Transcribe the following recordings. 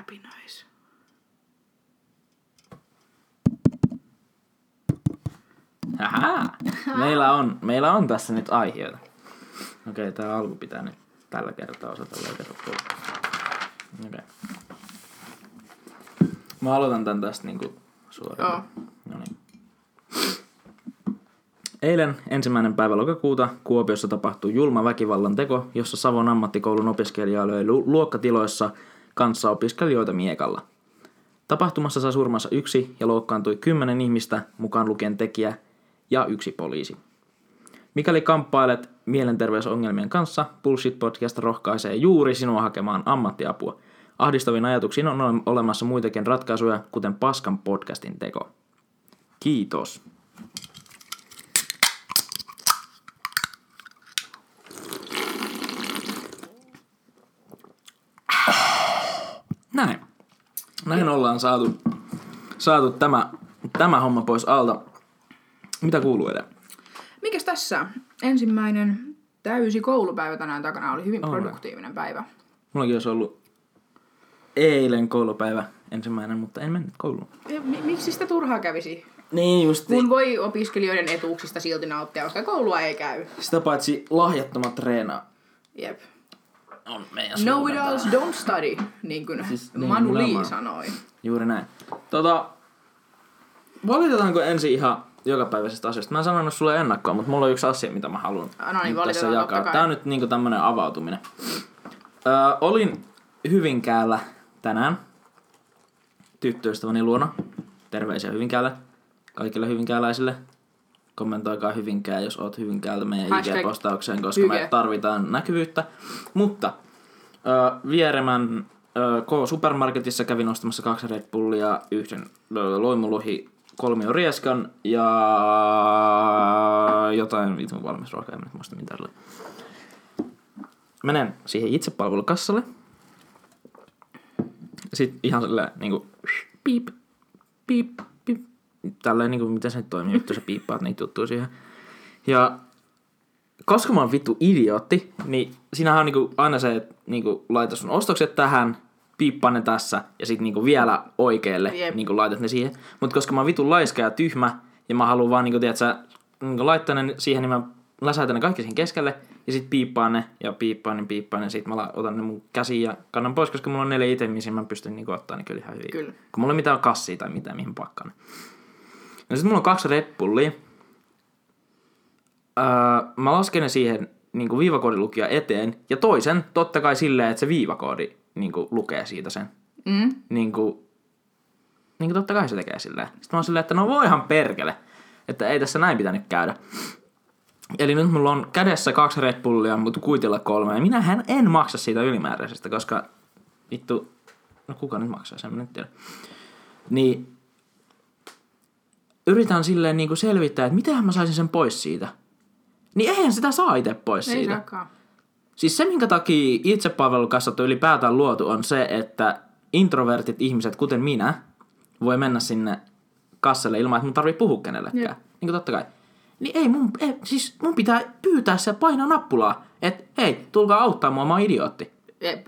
Happy nice. Haha. Meillä on, meillä on tässä nyt aiheita. Okei, okay, tää alku pitää nyt tällä kertaa osata leikata. Okei. Okay. Mä aloitan tän tästä niinku suoraan. Joo. No niin. Eilen ensimmäinen päivä lokakuuta Kuopiossa tapahtui julma väkivallan teko, jossa Savon ammattikoulun opiskelija löi lu- luokkatiloissa kanssa opiskelijoita miekalla. Tapahtumassa sai surmansa yksi ja loukkaantui kymmenen ihmistä, mukaan lukien tekijä ja yksi poliisi. Mikäli kamppailet mielenterveysongelmien kanssa, Bullshit Podcast rohkaisee juuri sinua hakemaan ammattiapua. Ahdistaviin ajatuksiin on ole- olemassa muitakin ratkaisuja, kuten Paskan podcastin teko. Kiitos. Näin. Näin ollaan saatu, saatu tämä, tämä homma pois alta. Mitä kuuluu edelleen? Mikäs tässä? Ensimmäinen täysi koulupäivä tänään takana oli hyvin produktiivinen päivä. Mullakin olisi ollut eilen koulupäivä ensimmäinen, mutta en mennyt kouluun. Mi- miksi sitä turhaa kävisi? Niin justi. Kun voi opiskelijoiden etuuksista silti nauttia, koska koulua ei käy. Sitä paitsi lahjattomat treenaa Jep. On meidän Know it alls don't study, niin kuin Siis niin, Manu Lee sanoi. Juuri näin. Tota, valitetaanko ensin ihan jokapäiväisestä asioista? Mä en sanonut sulle ennakkoon, mutta mulla on yksi asia, mitä mä haluan Ah, no niin, tässä jakaa. Tää on nyt niinku tämmönen avautuminen. Öö, olin Hyvinkäällä tänään tyttöystäväni luona. Terveisiä Hyvinkäälle. Kaikille hyvinkääläisille. Kommentoikaa Hyvinkää, jos oot Hyvinkäältä meidän Hashtag IG-postaukseen, koska me Hyge. tarvitaan näkyvyyttä. Mutta ö, Vieremän ö, K-supermarketissa kävin ostamassa kaksi Red Bullia, yhden ö, loimuluhi, kolmio rieskan ja jotain vitun valmis ruokaa, en nyt muista mitä oli. Menen siihen itsepalvelukassalle. Sitten ihan silleen niinku piip, piip. Tälleen niinku, miten se nyt toimii, vittu sä piippaat niitä juttuja siihen. Ja koska mä oon vittu idiootti, niin siinähän on niinku aina se, että niinku laita sun ostokset tähän, piippaa ne tässä ja sit niinku vielä oikealle Jep. niinku laitat ne siihen. Mutta koska mä oon vitun laiska ja tyhmä ja mä haluan vaan niinku, tiedätkö, niinku laittaa ne siihen, niin mä läsäytän ne kaikki siihen keskelle ja sit piippaan ne ja piippaan ne, piippaan ne. Sit mä otan ne mun käsiin ja kannan pois, koska mulla on neljä itemiä, mä pystyn niinku ottaa ne kyllä ihan hyvin. Kyllä. Kun mulla ei mitään kassia tai mitään, mihin pakkaan ne. No sit mulla on kaksi Red Bullia. Öö, mä lasken ne siihen niin viivakoodilukija eteen ja toisen totta kai silleen, että se viivakoodi niin lukee siitä sen. Mm? Niin kuin, niin kuin totta kai se tekee silleen. Sitten mä oon silleen, että no voihan perkele, että ei tässä näin pitänyt käydä. Eli nyt mulla on kädessä kaksi Red Bullia, mutta kuitilla kolme. Ja minähän en maksa siitä ylimääräisestä, koska vittu, no kuka nyt maksaa sen, mä nyt tiedä. Niin yritän silleen niin kuin selvittää, että miten mä saisin sen pois siitä. Niin eihän sitä saa itse pois Ei siitä. saakaan. Siis se, minkä takia itsepalvelukassat on ylipäätään luotu, on se, että introvertit ihmiset, kuten minä, voi mennä sinne kassalle ilman, että mun tarvii puhua kenellekään. Jep. Niin kuin totta kai. Niin ei mun, ei, siis mun pitää pyytää se painaa nappulaa, että hei, tulkaa auttaa mua, mä oon idiootti. Jep.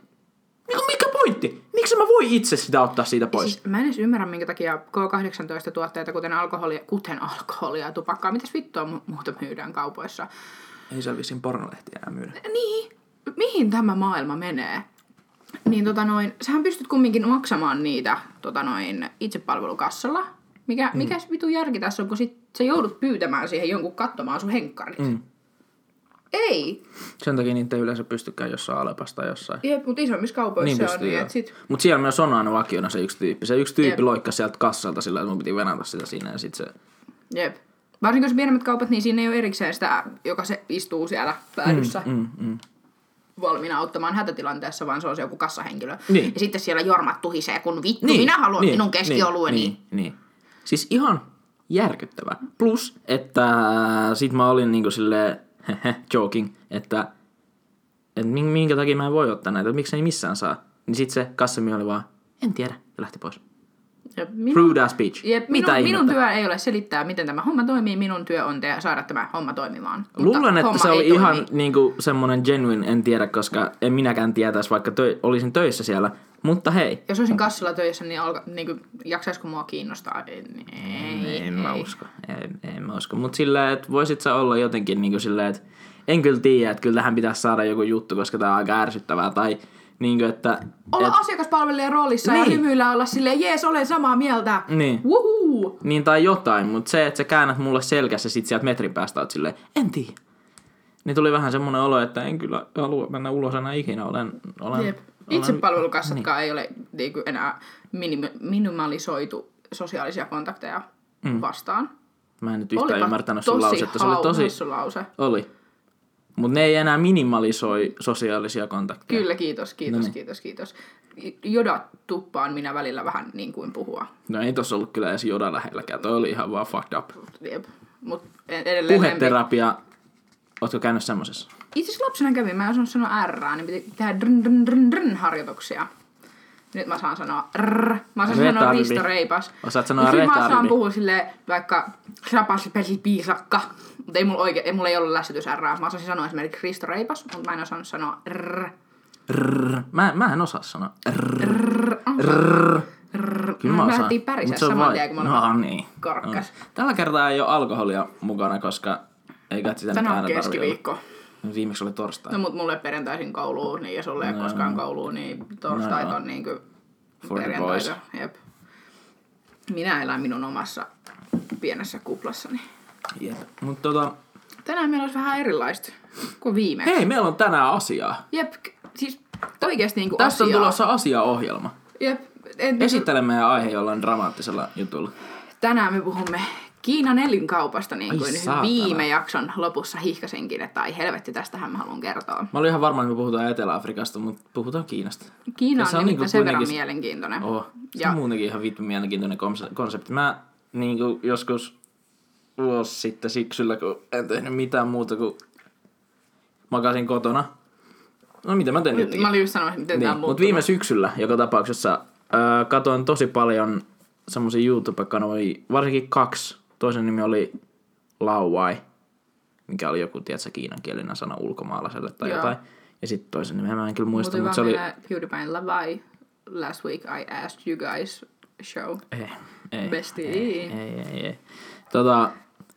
Niin mikä pointti? Miksi mä voi itse sitä ottaa siitä pois? Siis mä en edes ymmärrä, minkä takia K18-tuotteita, kuten alkoholia, kuten alkoholia ja tupakkaa, mitäs vittua mu- muuta myydään kaupoissa. Ei siellä vissiin pornolehtiä enää myydä. Niin, mihin tämä maailma menee? Niin tota noin, sähän pystyt kumminkin maksamaan niitä tota noin, itsepalvelukassalla. Mikä, mm. mikä vitu järki tässä on, kun sit sä joudut pyytämään siihen jonkun katsomaan sun henkkarit. Mm. Ei. Sen takia niitä ei yleensä pystykään jossain Alepasta tai jossain. Jep, mutta isommissa kaupoissa Niin se on pystyy, niin, sit... Mutta siellä myös on aina vakiona se yksi tyyppi. Se yksi tyyppi Jep. loikkasi sieltä kassalta sillä, että mun piti venata sitä siinä ja sit se... Jep. Varsinkin jos pienemmät kaupat, niin siinä ei ole erikseen sitä, joka se istuu siellä päädyssä. Mm, mm. valmiina auttamaan hätätilanteessa, vaan se on se joku kassahenkilö. Niin. Ja sitten siellä jormat tuhisee, kun vittu, niin, minä haluan niin, minun keskiolueni. Niin, niin, niin. Siis ihan järkyttävä. Plus, että sit mä olin niinku silleen, joking, että, että min- minkä takia mä en voi ottaa näitä, miksi ei missään saa. Niin sit se kassami oli vaan, en tiedä, ja lähti pois. Ja minun, Rude ass bitch. jep, Mitä minun, minun työ ei ole selittää, miten tämä homma toimii. Minun työ on te- saada tämä homma toimimaan. Mutta Luulen, että se oli ihan niinku semmonen genuine, en tiedä, koska en minäkään tietäisi, vaikka tö- olisin töissä siellä. Mutta hei, Jos olisin kassalla töissä, niin, alka, niin kuin, jaksaisiko mua kiinnostaa? Ei, ei, en mä usko. En, en mä usko. Mutta silleen, että voisit sä olla jotenkin niin kuin silleen, että en kyllä tiedä, että kyllä tähän pitäisi saada joku juttu, koska tää on aika ärsyttävää. Tai niin kuin, että... Olla et, asiakaspalvelijan roolissa ja Niin. hymyillä olla silleen, jees, olen samaa mieltä. Niin. Wuhuu! Niin tai jotain, mutta se, että sä käännät mulle selkässä sit sieltä metrin päästä oot silleen, en tiedä. Niin tuli vähän semmoinen olo, että en kyllä halua mennä ulos enää ikinä. Olen, olen, Jep. Itsepalvelukassatkaan ei ole niin kuin, enää minim- minimalisoitu sosiaalisia kontakteja mm. vastaan. Mä en nyt yhtään Olipa ymmärtänyt sun lausetta. Se oli tosi... lause. Oli. Mutta ne ei enää minimalisoi sosiaalisia kontakteja. Kyllä, kiitos, kiitos, Noniin. kiitos, kiitos. Joda tuppaan minä välillä vähän niin kuin puhua. No ei tossa ollut kyllä edes joda lähelläkään. Toi oli ihan vaan fucked up. Jep. Mut edelleen lempi- Puheterapia. Ootko käynyt semmosessa? Itse asiassa lapsena kävin, mä en osannut sanoa R, niin piti tehdä drn, drn, drn, drn harjoituksia. Nyt mä saan sanoa rr. Mä osaan sanoa Retardi. Risto Reipas. Osaat sanoa Mut Mä saan puhua silleen vaikka krapasi pesi piisakka. Mutta ei mulla, oike, ei mulla ei ollut lässytys R. Mä osasin sanoa esimerkiksi Risto Reipas, mutta mä en osannut sanoa rr. Rrrr. Mä, mä en osaa sanoa. Rrrr. Rr. Rrrr. Rr. Kyllä mä osaan. Mut se on saman vai- tien, kun mä No niin. korkkas. No. Tällä kertaa ei ole alkoholia mukana, koska ei kai sitä nyt Tänään on aina keskiviikko. olla. Viimeksi oli torstai. No mut mulle perjantaisin kouluun, niin ja sulle ei no, koskaan kouluun, niin torstait No, on niinku perjantaita. Jep. Minä elän minun omassa pienessä kuplassani. Jep. Mut tota... Tänään meillä olisi vähän erilaista kuin viimeksi. Hei, meillä on tänään asiaa. Jep, siis oikeesti niinku Tästä on asiaa. tulossa asiaohjelma. Jep, en, Esittele meidän aihe jollain dramaattisella jutulla. tänään me puhumme Kiinan elinkaupasta, niin Ai kuin saatana. viime jakson lopussa hihkasinkin, että ai helvetti, tästähän mä haluan kertoa. Mä olin ihan varma, että me puhutaan Etelä-Afrikasta, mutta puhutaan Kiinasta. Kiina on, se on niinku sen verran mielenkiintoinen. Oh, se Ja- on muutenkin ihan vittu mielenkiintoinen konse- konsepti. Mä niin kuin joskus vuosi sitten syksyllä, kun en tehnyt mitään muuta kuin makasin kotona. No mitä mä tein nytkin? Mä olin just sanomassa, miten Niin, tämä mutta viime syksyllä joka tapauksessa äh, katoin tosi paljon semmoisia YouTube-kanavia, varsinkin kaksi. Toisen nimi oli Lauai, mikä oli joku, tiedätkö, kiinankielinen sana ulkomaalaiselle tai Joo. jotain. Ja sitten toisen nimen mä en kyllä muista, Mutta mutta se oli... PewDiePien Lavai. Last week I asked you guys show. Ei, ei, Bestie. ei, ei, ei, ei. Tota,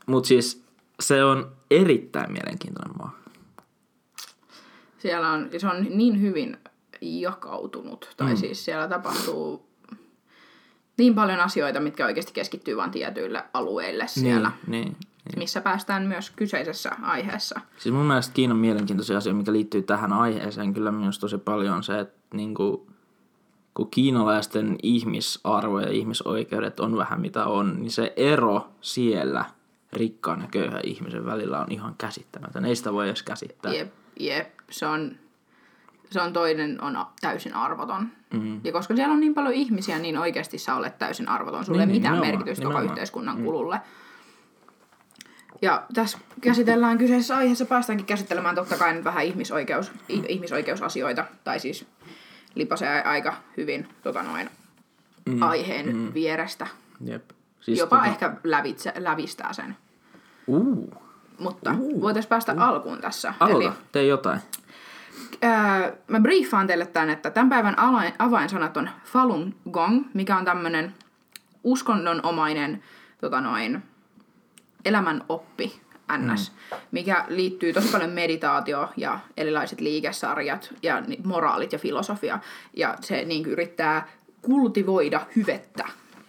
mut siis se on erittäin mielenkiintoinen maa. Siellä on, se on niin hyvin jakautunut. Tai Mm. siis siellä tapahtuu niin paljon asioita, mitkä oikeasti keskittyy vain tietyille alueille siellä. Niin, niin. Missä päästään myös kyseisessä aiheessa. Siis mun mielestä Kiinan mielenkiintoisia asia, mikä liittyy tähän aiheeseen kyllä myös tosi paljon on se, että niinku, kun kiinalaisten ihmisarvo ja ihmisoikeudet on vähän mitä on, niin se ero siellä rikkaan ja köyhän ihmisen välillä on ihan käsittämätön. Ei sitä voi edes käsittää. Jep, jep, se on, se on toinen on täysin arvoton. Mm. Ja koska siellä on niin paljon ihmisiä, niin oikeasti sä olet täysin arvoton. Sulla ei Niin, niin, mitään nimenomaan, merkitystä koko nimenomaan. yhteiskunnan kululle. Ja tässä käsitellään kyseisessä aiheessa, päästäänkin käsittelemään totta kai nyt vähän ihmisoikeus, ihmisoikeusasioita, tai siis lipasee aika hyvin tota noin, mm. aiheen mm. vierestä. Jep. Siis Jopa tota... ehkä lävitse, lävistää sen. Uu, Mutta uh. voitaisiin päästä uh. alkuun tässä. aloita, Eli tee jotain. Ää, mä briefaan teille tämän, että tämän päivän avainsanat on Falun Gong, mikä on tämmöinen uskonnonomainen tota noin, elämän oppi, ns, mm. mikä liittyy tosi paljon meditaatio ja erilaiset liikesarjat ja moraalit ja filosofia. Ja se niin yrittää kultivoida hyvettä.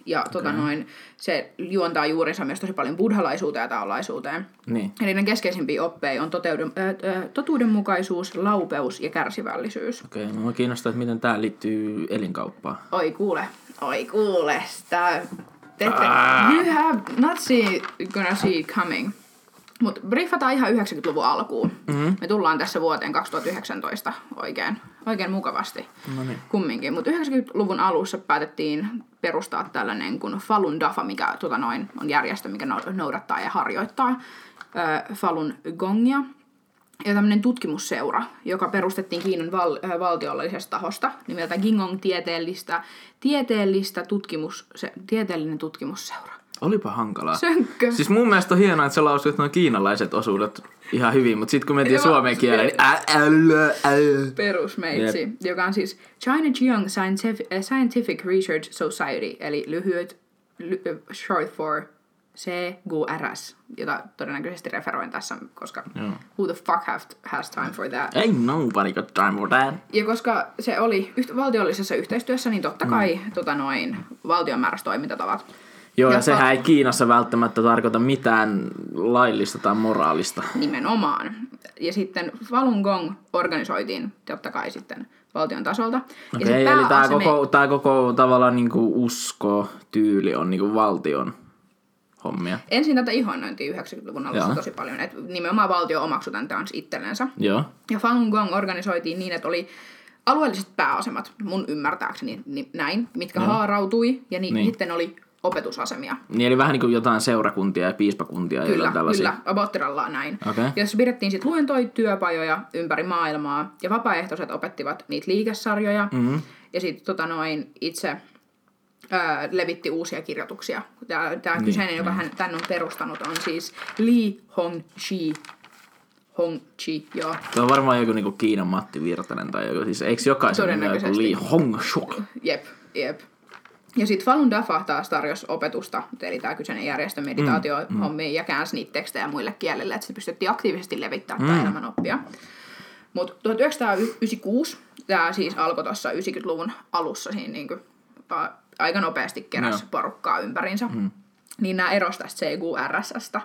Ja tota noin, se juontaa juurensa myös tosi paljon buddhalaisuuteen ja taolaisuuteen. Niin. Eli ne keskeisimpiä oppeja on toteuden, äh, äh, totuudenmukaisuus, laupeus ja kärsivällisyys. Okei, okay, mua kiinnostaa, että miten tää liittyy elinkauppaan. Oi kuule, oi kuule, sitä... Te, Ah. you have not see, gonna see coming. Mutta briefataan ihan 90-luvun alkuun. Mm-hmm. Me tullaan tässä vuoteen 2019 oikein, oikein mukavasti. No niin. Kumminkin. Mutta 90-luvun alussa päätettiin perustaa tällainen kuin Falun Dafa, mikä tota noin, on järjestö, mikä no- noudattaa ja harjoittaa ö, Falun Gongia. Ja tämmöinen tutkimusseura, joka perustettiin Kiinan val- ö, valtiollisesta tahosta nimeltä Gingong tieteellistä, tieteellistä tutkimus, se, tieteellinen tutkimusseura. Olipa hankalaa. Sönkkö. Siis mun mielestä on hienoa, että sä lausuit noin kiinalaiset osuudet ihan hyvin, mutta sitten kun mentiin suomen kieleen, niin perusmeitsi, joka on siis China Jiang Scientific, äh, Scientific Research Society, eli lyhyet, ly, äh, short for CGRS, jota todennäköisesti referoin tässä, koska Joo. who the fuck have, has time for that. Ain't nobody got time for that. Ja koska se oli yht, valtiollisessa yhteistyössä, niin totta kai mm. tota noin, valtion määräsi toimintatavat. Joo, ja Ja sehän ei Kiinassa välttämättä tarkoita mitään laillista tai moraalista. Nimenomaan. Ja sitten Falun Gong organisoitiin totta kai sitten valtion tasolta. ja se eli tämä koko, tää koko tavallaan niinku usko, tyyli on niinku valtion hommia. Ensin tätä ihannointiin 90-luvun alussa Joo. tosi paljon, että nimenomaan valtio omaksui tämän kans itsellensä. Joo. Ja Falun Gong organisoitiin niin, että oli alueelliset pääasemat, mun ymmärtääkseni niin näin, mitkä Joo. haarautui, ja ni- Niin. niin. sitten oli opetusasemia. Niin eli vähän niin kuin jotain seurakuntia ja piispakuntia ja Kyllä, tällaisia. kyllä, Abottirallaan näin. Okei. Jossa pidettiin sitten luentoja, työpajoja ympäri maailmaa, ja vapaaehtoiset opettivat niitä liikesarjoja, Mm-hmm. ja sitten tota noin itse ää, levitti uusia kirjoituksia. Tämä, tämä kyseinen, joka hän tämän on perustanut, on siis Li Hongqi. Hongqi, joo. Tuo on varmaan joku niinku Kiinan Matti Virtanen tai joku. Siis eikö jokaisen nimi joku. Li Hongshuk? Jep, jep. Ja sitten Falun Dafa taas tarjosi opetusta, eli tämä kyseinen järjestö meditaatiohommiin ja käänsi niitä tekstejä muille kielille, että se pystyttiin aktiivisesti levittämään mm. elämänoppia. Mutta 1996, tämä siis alkoi tuossa 90-luvun alussa siinä niinku, aika nopeasti keräsi Joo. porukkaa ympärinsä, mm. niin nämä erosi tästä CQRSstä.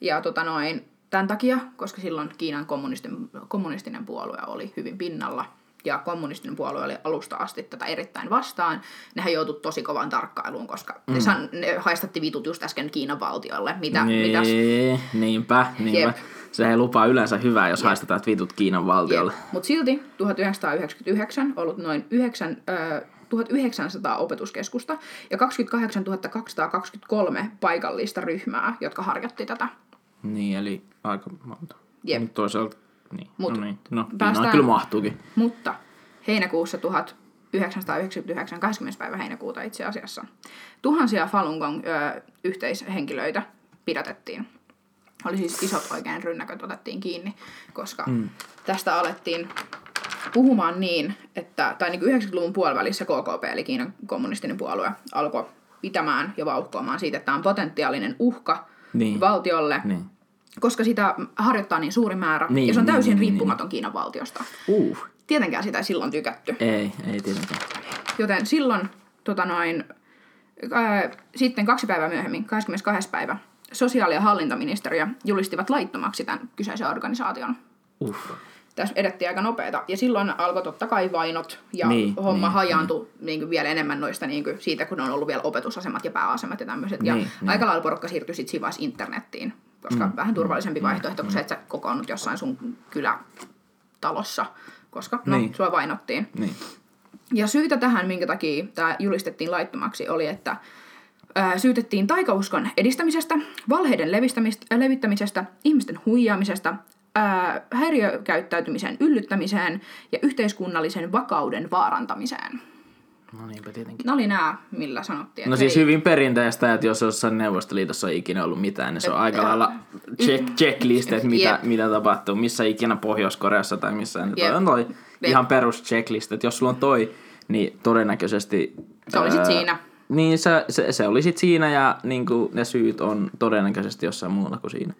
Ja tota noin, tämän takia, koska silloin Kiinan kommunistinen puolue oli hyvin pinnalla, ja kommunistinen puolue oli alusta asti tätä erittäin vastaan, nehän joutui tosi kovaan tarkkailuun, koska mm. ne, san, ne haistatti vitut just äsken Kiinan valtiolle, mitä, mitäs Niin, niinpä, niinpä. Jep. Se ei lupaa yleensä hyvää, jos haistetaan vitut Kiinan valtiolle. Mutta silti 1999 ollut noin 9, ö, 1900 opetuskeskusta ja 28 223 paikallista ryhmää, jotka harjoitti tätä. Niin, eli aika monta. Jep. Toisaalta, niin. Mut no niin. No, päästään- kyllä mahtuukin. Mutta heinäkuussa 1999, 20. päivä heinäkuuta itse asiassa, tuhansia Falun Gong ö, yhteishenkilöitä pidätettiin. Oli siis isot oikein rynnäköt otettiin kiinni, koska mm. tästä alettiin puhumaan niin, että, tai niin kuin 90-luvun puolivälissä KKP, eli Kiinan kommunistinen puolue, alkoi pitämään ja vauhkoamaan siitä, että tämä on potentiaalinen uhka Niin. valtiolle, Niin. Koska sitä harjoittaa niin suuri määrä, Niin, ja se on niin, täysin niin, niin, riippumaton Kiinan valtiosta. Uh. Tietenkään sitä ei silloin tykätty. Ei, ei tietenkään. Joten silloin tota noin, ää, sitten kaksi päivää myöhemmin, 22. päivä, sosiaali- ja hallintoministeriö julistivat laittomaksi tämän kyseisen organisaation. Uh. Tässä edettiin aika nopeeta. Ja silloin alkoi totta kai vainot ja Niin, niin, homma niin, niin, hajaantui niin. Niin vielä enemmän noista niin kuin siitä, kun on ollut vielä opetusasemat ja pääasemat ja tämmöiset. Ja Niin, niin. aika lailla porukka siirtyi sitten internettiin, koska mm, vähän turvallisempi mm, vaihtoehto kuin se, että sä kokoonnut jossain sun kylätalossa, koska no, Niin. sua vainottiin. Niin. Ja syytä tähän, minkä takia tämä julistettiin laittomaksi, oli, että ää, syytettiin taikauskon edistämisestä, valheiden levittämisestä, ihmisten huijaamisesta, ää, häiriökäyttäytymisen yllyttämiseen ja yhteiskunnallisen vakauden vaarantamiseen. No niinpä tietenkin. Ne oli nämä, millä sanottiin, No siis hei, hyvin perinteistä, että jos jossain Neuvostoliitossa ei ikinä ollut mitään, niin se on aika lailla check, checklist, että mitä, Jep. mitä tapahtuu, missä ikinä Pohjois-Koreassa tai missään. Niin toi Jep. on toi Jep. ihan perus checklist, että jos sulla on toi, niin todennäköisesti... Se oli sit ää, siinä. Niin, se, se, se oli sit siinä ja niin kuin, ne syyt on todennäköisesti jossain muulla kuin siinä.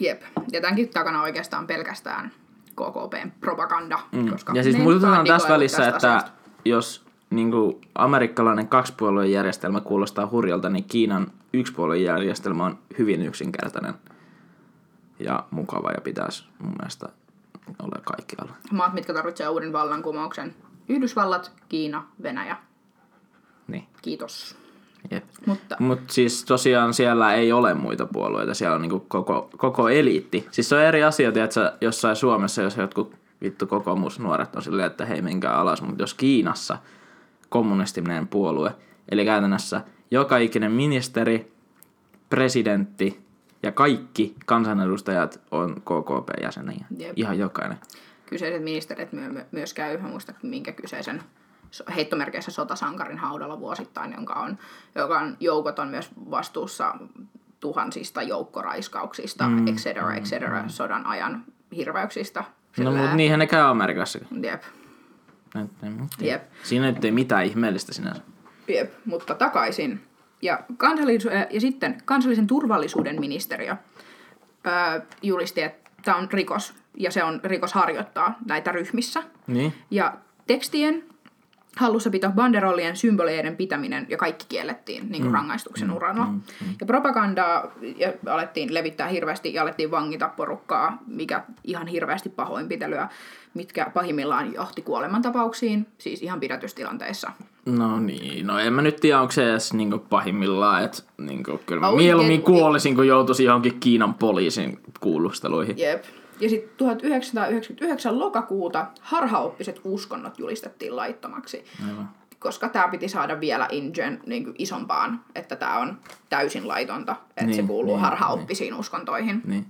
Jep. Ja tämänkin takana oikeastaan pelkästään KKPn propaganda. Mm. Koska Ja siis muistutetaan tässä välissä, tästä että asiasta. jos niin kuin amerikkalainen kaksipuolueen järjestelmä kuulostaa hurjalta, niin Kiinan yksipuolueen järjestelmä on hyvin yksinkertainen ja mukava ja pitäisi mun mielestä olla kaikkialla. Maat, mitkä tarvitsevat uuden vallankumouksen. Yhdysvallat, Kiina, Venäjä. Niin. Kiitos. Jep. Mutta Mutta siis tosiaan siellä ei ole muita puolueita, siellä on niinku koko, koko eliitti. Siis se on eri asia, että jossain Suomessa, jos jotkut vittu kokoomusnuoret on silleen, että hei menkää alas, mutta jos Kiinassa kommunistinen puolue, eli käytännössä joka ikinen ministeri, presidentti ja kaikki kansanedustajat on KKP-jäseniä. Jep. Ihan jokainen. kyseiset ministerit my- myös käy, mä muista minkä kyseisen heittomerkeissä sotasankarin haudalla vuosittain, jonka on, joka on, joukot on myös vastuussa tuhansista joukkoraiskauksista, mm, et cetera, et cetera, sodan ajan hirveyksistä. No, mutta niinhän ne käy Amerikassakin. Jep. Jep. Siinä nyt ei mitään ihmeellistä sinänsä. Jep, mutta takaisin. Ja, kansallis- ja sitten kansallisen turvallisuuden ministeriö öö, julisti, että tämä on rikos ja se on rikos harjoittaa näitä ryhmissä. Niin? Ja tekstien hallussapito, banderollien, symboleiden pitäminen ja kaikki kiellettiin niin kuin rangaistuksen uralla. Ja propagandaa ja alettiin levittää hirveästi ja alettiin vangita porukkaa, mikä ihan hirveästi pahoinpitelyä, mitkä pahimmillaan johti kuolemantapauksiin, siis ihan pidätystilanteissa. No niin, no en mä nyt tiedä, onko se edes niinku pahimmillaan, että niinku, kyllä mä Oikein- mieluummin kuolisin, kun joutuisin johonkin Kiinan poliisin kuulusteluihin. Jep. Ja sitten 1999 lokakuuta harhaoppiset uskonnot julistettiin laittomaksi. Aivan. Koska tämä piti saada vielä ingen niin isompaan, että tämä on täysin laitonta, että niin, se Niin, kuuluu niin, harhaoppisiin uskontoihin. Niin.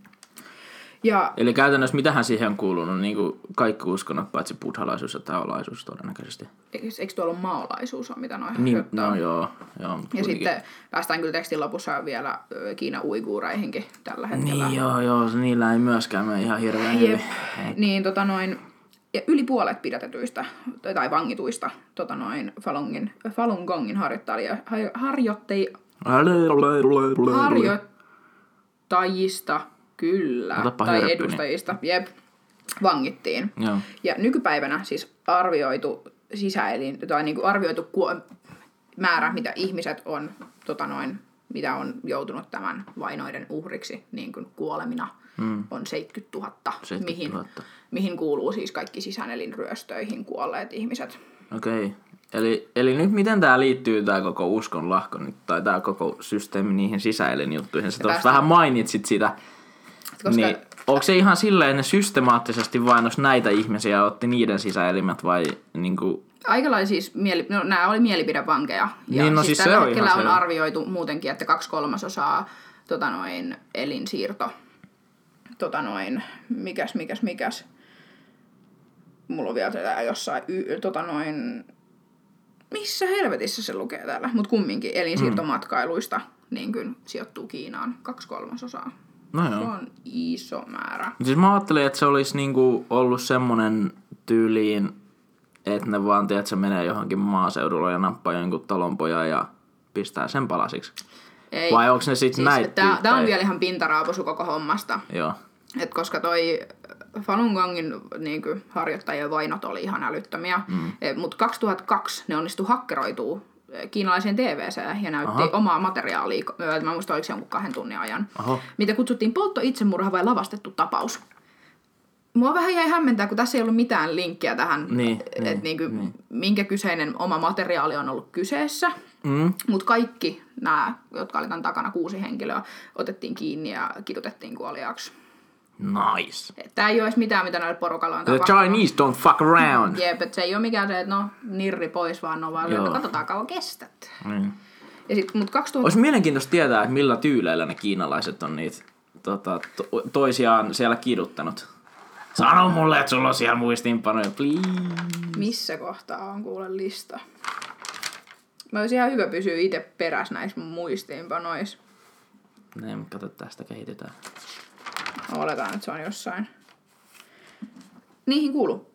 Ja Eli käytännössä mitähän siihen on kuulunut, niin kuin kaikki uskonnot, paitsi buddhalaisuus ja taolaisuus todennäköisesti. eikö, eikö tuolla ole maolaisuus on, mitä noin Niin, no joo. joo Ja kuitenkin. sitten päästään kyllä tekstin lopussa vielä Kiinan uiguureihinkin tällä hetkellä. Niin joo, joo, niillä ei myöskään mene ihan hirveän Jep. hyvin. Niin, tota noin, ja yli puolet pidätetyistä tai- vangituista tota noin, Falungin, Falun Gongin harjoittajia, harjoittajista, kyllä, Otapa tai hörppy, niin. edustajista, jep, vangittiin. Joo. Ja nykypäivänä siis arvioitu sisäelin, tai niin kuin arvioitu kuo- määrä, mitä ihmiset on, tota noin, mitä on joutunut tämän vainoiden uhriksi niin kuin kuolemina, mm. on 70 000, 70 mihin, 000. mihin kuuluu siis kaikki sisäänelinryöstöihin kuolleet ihmiset. Okei. Okay. Eli, eli nyt miten tämä liittyy tämä koko uskon lahko nyt, tai tämä koko systeemi niihin sisäelinjuttuihin? Sä tuossa vähän mainitsit sitä. Koska Niin, onko se ihan silleen, että ne systemaattisesti vainos näitä ihmisiä ja otti niiden sisäelimet vai niinku, Aika lailla siis, mieli, no, nämä oli mielipidevankeja. Ja Niin, no siis siis tällä se on hetkellä on selvä. arvioitu muutenkin, että kaksi kolmasosaa tota noin, elinsiirto. Tota noin, mikäs, mikäs, mikäs. Mulla on vielä tätä jossain, y, tota noin, missä helvetissä se lukee täällä, mutta kumminkin elinsiirtomatkailuista niin kuin sijoittuu Kiinaan kaksi kolmasosaa. No Se joo. on iso määrä. Siis mä ajattelin, että se olisi niinku ollut semmonen tyyliin, että ne vaan tiedät, että se menee johonkin maaseudulla ja nappaa jonkun talonpojan ja pistää sen palasiksi. Ei. Vai onko ne sitten siis näitä Tää, tää on vielä ihan pintaraaposu koko hommasta. Joo. Et koska toi Falun Gongin niin kuin, harjoittajien vainot oli ihan älyttömiä. Mm. Mutta 2002 ne onnistu hakkeroituu eh, kiinalaiseen TVC ja näytti Aha. omaa materiaalia, mä muistan oliko se jonkun kahden tunnin ajan, Oho. mitä kutsuttiin poltto, itsemurha vai lavastettu tapaus. Mua vähän jäi hämmentää, kun tässä ei ollut mitään linkkiä tähän, Niin, että niin, niinku, minkä kyseinen oma materiaali on ollut kyseessä. Mm. Mutta kaikki nämä, jotka oli tämän takana kuusi henkilöä, otettiin kiinni ja kidutettiin kuoliaaksi. Nice. Tämä ei ole edes mitään, mitä näille porukalla on The tapahtunut. Chinese don't fuck around. Jep, et se ei ole mikään se, että no, nirri pois, vaan on vaan, että katsotaan kauan kestät. Mm. Ja sit, mut 2000... Olisi mielenkiintoista tietää, että millä tyyleillä ne kiinalaiset on niitä tota, to, toisiaan siellä kiduttanut. Sano mulle, että sulla on siellä muistiinpanoja, please. Missä kohtaa on kuule lista? Mä olisi ihan hyvä pysyä itse perässä näissä mun muistiinpanoissa. Ne, mutta kato, tästä kehitetään. Oletaan, että se on jossain. Niihin kuuluu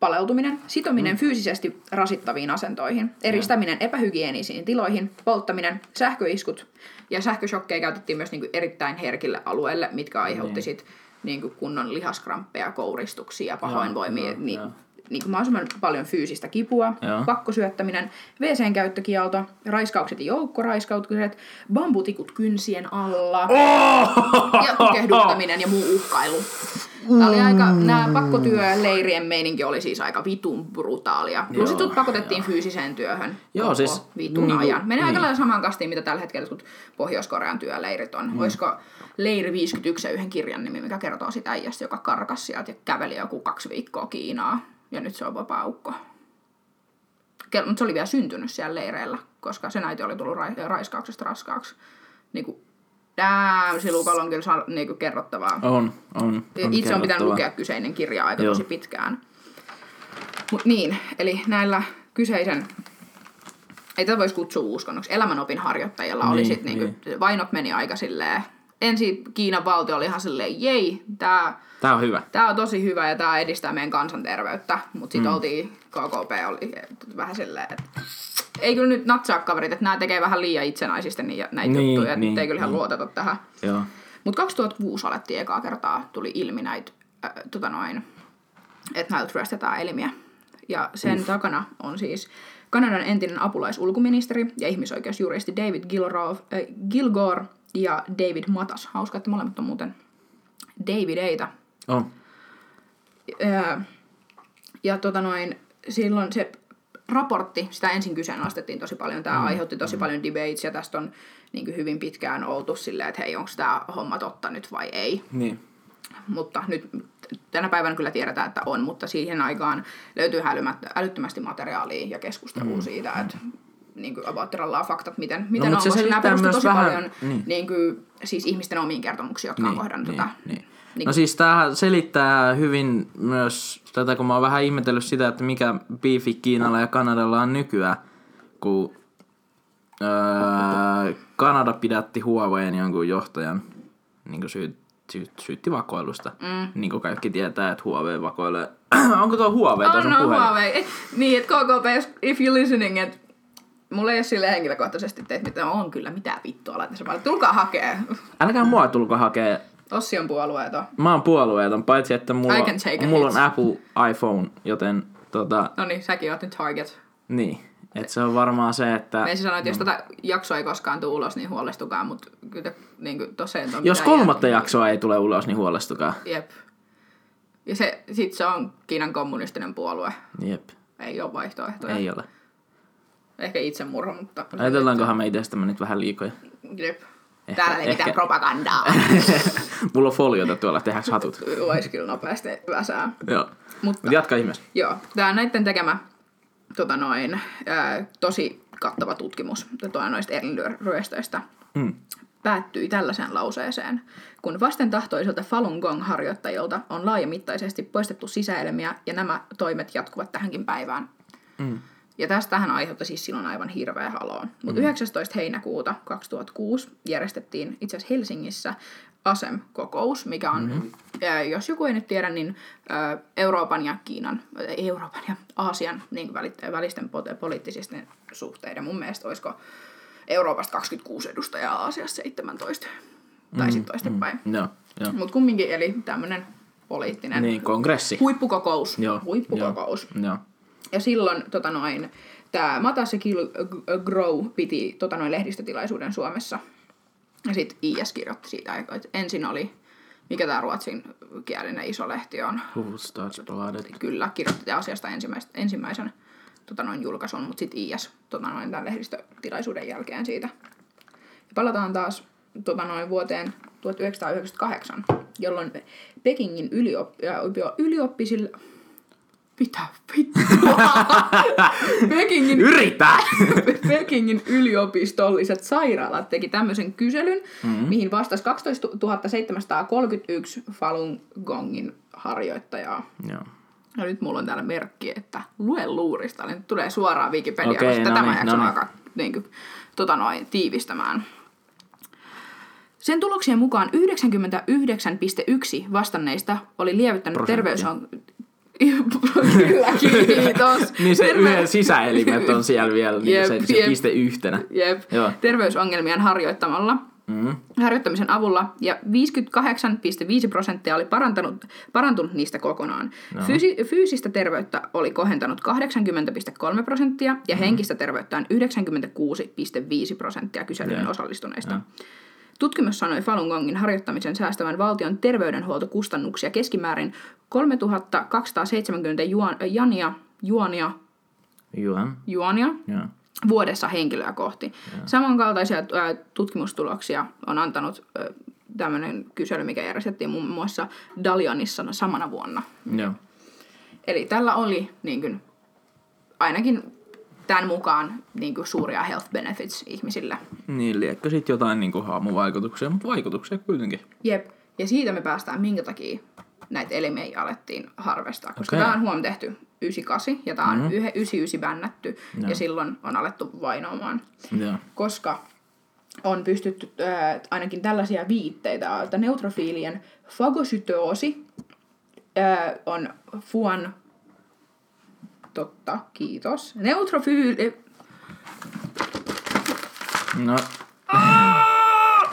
paleltuminen, sitominen mm. fyysisesti rasittaviin asentoihin, eristäminen epähygienisiin tiloihin, polttaminen, sähköiskut ja sähköshokkeja käytettiin myös niinku erittäin herkille alueille, mitkä aiheutti Niin. sit niinku kunnon lihaskramppeja, kouristuksia, pahoinvoimia, joo, niin, joo. niinku mahdollisimman paljon fyysistä kipua, Joo. pakkosyöttäminen, WCn käyttökielto, raiskaukset ja joukkoraiskautukset, bambutikut kynsien alla, Oh! ja tukehduttaminen ja muu uhkailu. Tämä oli aika, nämä pakkotyöleirien meininki oli siis aika vitun brutaalia. Plus Joo, sit pakotettiin fyysiseen työhön Joo, siis vitun niinku- ajan. Menee aika niin. lailla samaan kastiin, mitä tällä hetkellä kun Pohjois-Korean työleirit on. Mm. Olisiko Leiri 51 ja yhden kirjan nimi, mikä kertoo sitä äijästä, joka karkas sieltä ja käveli joku kaksi viikkoa Kiinaa. Ja nyt se on vapaa-ukko. Mutta se oli vielä syntynyt siellä leireillä, koska sen äiti oli tullut ra- raiskauksesta raskaaksi. Niinku, damn, Silukalla on kyllä sa- niinku kerrottavaa. On, on. on Itse on pitänyt lukea kyseinen kirja aika Joo. tosi pitkään. Mut niin, eli näillä kyseisen, ei tätä voisi kutsua uskonnoksi, elämänopin harjoittajilla oli Niin, sit niinku, vainot meni aika silleen, ensin Kiinan valtio oli ihan silleen, jei, tää, Tää on hyvä. tää on tosi hyvä ja tää edistää meidän kansanterveyttä, mutta sitten mm. oltiin, KKP oli vähän silleen, että ei kyllä nyt natsaa kaverit, että nämä tekee vähän liian itsenäisistä niin, näitä Niin, juttuja, että niin, nyt ei kyllä ihan niin. luoteta tähän. Joo. Mutta 2006 alettiin ekaa kertaa, tuli ilmi näitä, äh, tota noin, että näiltä ryöstetään elimiä. Ja sen Uff. takana on siis Kanadan entinen apulaisulkuministeri ja ihmisoikeusjuristi David Gilroy, äh, Gilgore ja David Matas. Hauska, että molemmat on muuten Davideita. On. Öö, ja tota noin, silloin se raportti, sitä ensin kyseenalaistettiin tosi paljon. Tämä mm. aiheutti tosi mm. paljon debates ja tästä on niin hyvin pitkään oltu silleen, että hei, onko tämä homma totta nyt vai ei. Niin. Mutta nyt tänä päivänä kyllä tiedetään, että on, mutta siihen aikaan löytyy älymättä, älyttömästi materiaalia ja keskustelua mm. siitä, että niin kuin about faktat, miten, miten mut on, koska nämä perustuu myös tosi vähän- paljon niin. niin kuin, siis ihmisten omiin kertomuksiin, jotka on kohdannut tätä. niin. Niin No siis tämähän selittää hyvin myös tätä, kun mä oon vähän ihmetellyt sitä, että mikä biifi Kiinalla ja Kanadalla on nykyään, kun öö, Kanada pidätti Huaweiin jonkun johtajan, niin kuin syyt, syyt, syytti vakoilusta. Mm. Niin kuin kaikki tietää, että Huawei vakoilee. Onko tuo Huawei tuossa On, sun no puhelin? Huawei. Et, niin, että KKP, if you listening, että mulla ei ole sille henkilökohtaisesti teitä mitään, on kyllä mitään vittua laita se vaan, tulkaa hakee. Älkää mua tulko hakee. Ossi on puolueeton. Mä oon puolueeton, paitsi että mulla, mulla on. Apple iPhone, joten tota, No niin, säkin oot nyt target. niin. Et se on varmaan se, että... Meisi sanoi, että jos tätä jaksoa ei koskaan tule ulos, niin huolestukaa, mutta kyllä niin kuin, tosiaan ole Jos kolmatta järkeä. jaksoa ei tule ulos, niin huolestukaa. Jep. Ja se, sit se on Kiinan kommunistinen puolue. Jep, Ei ole vaihtoehtoja. ei ole. Ehkä itsemurha, mutta... Ajatellaankohan me itsestämme nyt vähän liikoja. Jep. Ehkä- Täällä ei ehkä- mitään propagandaa. Mulla on foliota tuolla, tehdäänkö hatut? Voisi kyllä nopeasti väsää. Joo. Mutta Mut jatka ihmeessä. Joo, tämä on näiden tekemä tota noin, ää, tosi kattava tutkimus tota, noista elinryöstöistä Mm. päättyi tällaiseen lauseeseen. Kun vastentahtoisilta Falun Gong-harjoittajilta on laajamittaisesti poistettu sisäelmiä ja nämä toimet jatkuvat tähänkin päivään. Mm. Ja tästähän aiheutti siis silloin aivan hirveä haloon. Mutta 19. heinäkuuta 2006 järjestettiin itse asiassa Helsingissä ASEM-kokous, mikä on, mm-hmm. ää, jos joku ei nyt tiedä, niin ää, Euroopan ja Kiinan, Euroopan ja Aasian niin välisten po- poliittisisten suhteiden. Mun mielestä olisiko Euroopasta 26 edustajaa, Aasiassa 17. Tai sitten toistepäin. Joo, joo. Mutta kumminkin, eli tämmöinen poliittinen Niin, kongressi. huippukokous. Joo, huippukokous. Joo. Ja silloin tota noin, tämä Matas ja Gil Grow piti tota noin, lehdistötilaisuuden Suomessa. Ja sitten IS kirjoitti siitä, että ensin oli, mikä tämä ruotsin kielinen iso lehti on, blooded? kyllä kirjoitti asiasta ensimmäisen, ensimmäisen tota noin, julkaisun, mutta sitten IS tota noin, tämän lehdistötilaisuuden jälkeen siitä. Ja palataan taas tota noin, vuoteen 1998, jolloin Pekingin yliop, ylioppisilla... Mitä vittua? Pekingin, Yritää! Pekingin yliopistolliset sairaalat teki tämmöisen kyselyn, mm-hmm. mihin vastasi 12 731 Falun Gongin harjoittajaa. Joo. No nyt mulla on täällä merkki, että lue luurista. Nyt tulee suoraan Wikipedia, Okei, koska no tämä niin, no niin. alkaa niin kuin, tota noin, tiivistämään. Sen tuloksien mukaan 99,1 vastanneista oli lievittänyt Prosenttia. Kyllä, kiitos. Niin se Terve- yhden sisäelimet on siellä vielä, niin Jep, se, se jep. piste yhtenä. Jep. Joo. Terveysongelmien harjoittamalla Mm. harjoittamisen avulla ja 58,5 prosenttia oli parantanut, parantunut niistä kokonaan. No. Fyysi, fyysistä terveyttä oli kohentanut 80,3 prosenttia ja henkistä terveyttään 96,5 prosenttia kyselyyn Joo. osallistuneista. Joo. Tutkimus sanoi Falun Gongin harjoittamisen säästävän valtion terveydenhuoltokustannuksia keskimäärin 3270 juon, jania, juonia, Juan. juonia Joo. vuodessa henkilöä kohti. Samankaltaisia ää, tutkimustuloksia on antanut tämmöinen kysely, mikä järjestettiin muun muassa Dalianissa samana vuonna. Joo. Eli tällä oli niin kuin, ainakin tämän mukaan niin kuin, suuria health benefits ihmisille. Niin, liekkö sit jotain niinku haamuvaikutuksia, mutta vaikutuksia kuitenkin. Jep. Ja siitä me päästään, minkä takia näitä elimejä alettiin harvestaa. Koska Okei. tämä on huom tehty 98 ja tämä on Mhm. mm-hmm. 99 bännätty Joo. ja silloin on alettu vainoamaan Joo. koska on pystytty äh, ainakin tällaisia viitteitä, että neutrofiilien fagosytoosi äh, on fuan... Totta, kiitos. Neutrofyyli... No.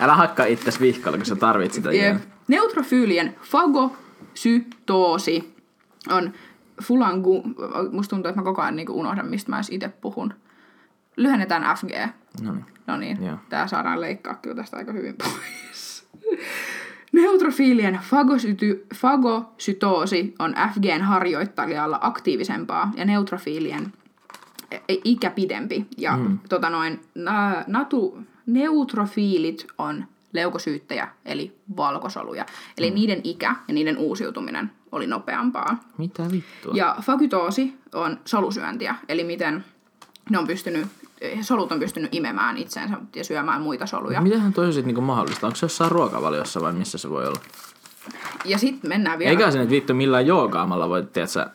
Älä hakkaa itses vihkoilla, kun sä tarvit sitä. Jep. Yeah. Fagosytoosi on fulangu... Musta tuntuu, että mä koko ajan niinku unohdan, mistä mä itse puhun. Lyhennetään FG. No niin. Tää saadaan leikkaa kyllä tästä aika hyvin pois. Neutrofiilien fagosyty, fagosytoosi on FGn harjoittelijalla aktiivisempaa ja neutrofiilien e- ikä pidempi. Ja mm. tota noin, na, natu, neutrofiilit on leukosyyttejä, eli valkosoluja. Eli mm. niiden ikä ja niiden uusiutuminen oli nopeampaa. Mitä vittua? Ja fagytoosi on solusyöntiä, eli miten ne on pystynyt, solut on pystynyt imemään itseensä ja syömään muita soluja. Mitähän toi on sit niinku mahdollista? Onko se jossain ruokavaliossa vai missä se voi olla? Ja sitten mennään vielä. Eikä se nyt vittu millään joogaamalla voi, tiedätkö,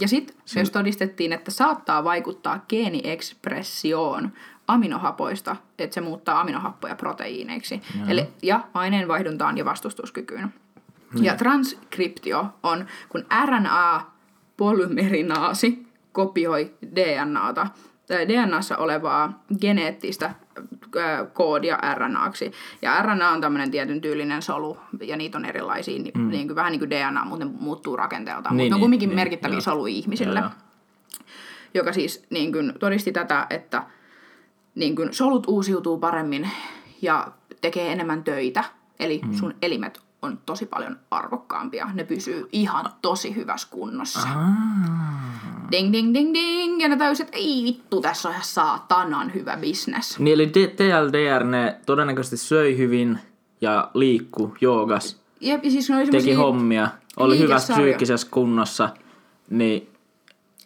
Ja sitten myös todistettiin, että saattaa vaikuttaa geeniekspressioon aminohapoista, että se muuttaa aminohappoja proteiineiksi. Eli, ja aineenvaihduntaan ja vastustuskykyyn. Ja transkriptio on, kun RNA-polymerinaasi kopioi DNAta, DNAssa olevaa geneettistä koodia RNAksi. Ja RNA on tämmöinen tietyn tyylinen solu, ja niitä on erilaisia, mm. niin kuin, vähän niin kuin DNA, mutta ne muuttuu rakenteeltaan. Niin, mutta ne on niin, kumminkin niin, merkittäviä joo. soluja ihmisille. Joo, Joka siis niin kuin, todisti tätä, että niin kuin, solut uusiutuu paremmin ja tekee enemmän töitä. Eli mm. sun elimet on tosi paljon arvokkaampia. Ne pysyy ihan tosi hyvässä kunnossa. Ding, ding, ding, ding. Ja ne täysin, että ei vittu, tässä on ihan saatanan hyvä bisnes. Niin eli TLDR ne todennäköisesti söi hyvin ja liikku, joogas, Jep, ja siis ne oli teki hommia, oli hyvässä psyykkisessä kunnossa, niin...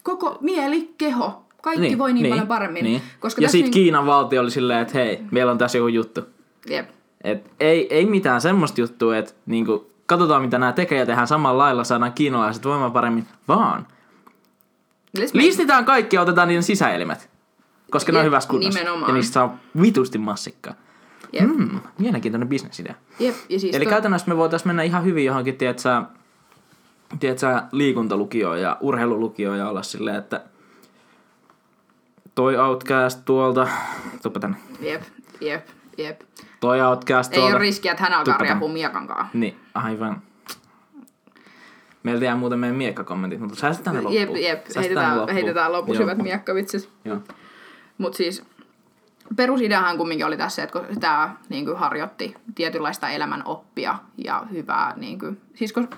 Koko mieli, keho, kaikki voi niin, paljon paremmin. Niin. Koska ja sitten niin- Kiinan valtio oli silleen, että hei, meillä on tässä joku juttu. Jep. Et ei, ei mitään semmoista juttua, että niinku, katsotaan mitä nämä tekee ja tehdään samalla lailla, saadaan kiinalaiset voimaan paremmin, vaan listitään kaikki ja otetaan niiden sisäelimet. Koska ne on Jep, hyvässä kunnossa. nimenomaan. Ja niistä saa vitusti massikkaa. Jep. Mm, mielenkiintoinen bisnesidea. Jep. Ja siis Eli to- käytännössä me voitaisiin mennä ihan hyvin johonkin, tiedätkö, tiedätkö, liikuntalukioon ja urheilulukioon ja olla silleen, että toi Outcast tuolta, tuppa tänne, Jep, jep, jep. toi Outcast Ei tuolta. ole riskiä, että hän alkaa riapua miekankaan. Niin, aivan. Meiltä jää muuten meidän miekkakommentit, mutta säästetään ne Jep, loppuun. jep. Säästetään ne Heitetään, loppuun. heitetään lopussa hyvät miekkavitsit. Joo. Mutta siis perusideahan kumminkin oli tässä, että kun tämä niin harjoitti tietynlaista elämän oppia ja hyvää, niin kuin, siis kun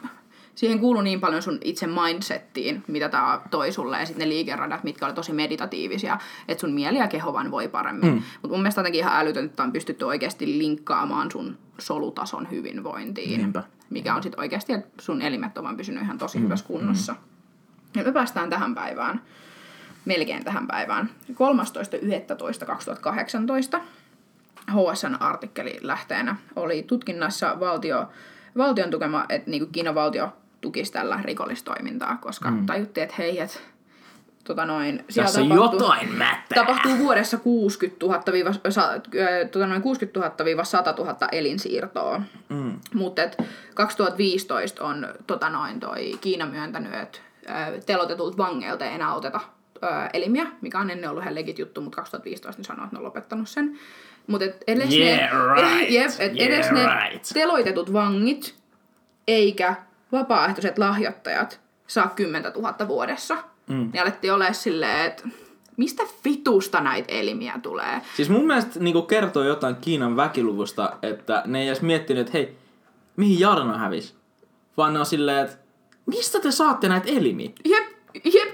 siihen kuului niin paljon sun itse mindsettiin, mitä tämä toi sulle, ja sitten ne liikeradat, mitkä oli tosi meditatiivisia, että sun mieli ja keho vaan voi paremmin. Mm. Mutta mun mielestä jotenkin ihan älytön, että on pystytty oikeasti linkkaamaan sun solutason hyvinvointiin. Niinpä. Mikä on sitten oikeasti, että sun elimet on vaan pysynyt ihan tosi mm. hyvässä kunnossa. Ja me päästään tähän päivään melkein tähän päivään. 13.11.2018 HSN artikkeli lähteenä oli tutkinnassa valtio, valtion tukema, että niin Kiinan valtio tukisi tällä rikollistoimintaa, koska mm. tajuttiin, että hei, että tota noin, siellä Tässä tapahtuu- jotain mättää. Tapahtuu vuodessa 60 000, viiva, sa, äh, tota noin 60 000 viiva 100 000 elinsiirtoa. Mm. Mutta 2015 on tota noin, toi Kiina myöntänyt, että telotetulta vangeilta ei enää oteta elimiä, mikä on ennen ollut ihan legit juttu, mutta 2015 ne sanoo, että ne on lopettanut sen. Mutta edes, Yeah, ne, right. jep, et Yeah, edes ne right. teloitetut vangit eikä vapaaehtoiset lahjoittajat saa 10 000 vuodessa. Mm. Niin alettiin olemaan silleen, että mistä vitusta näitä elimiä tulee? Siis mun mielestä niinku kertoo jotain Kiinan väkiluvusta, että ne ei edes miettinyt, että hei, mihin Jarno hävisi. Vaan ne on silleen, että mistä te saatte näitä elimiä? Jep, jep.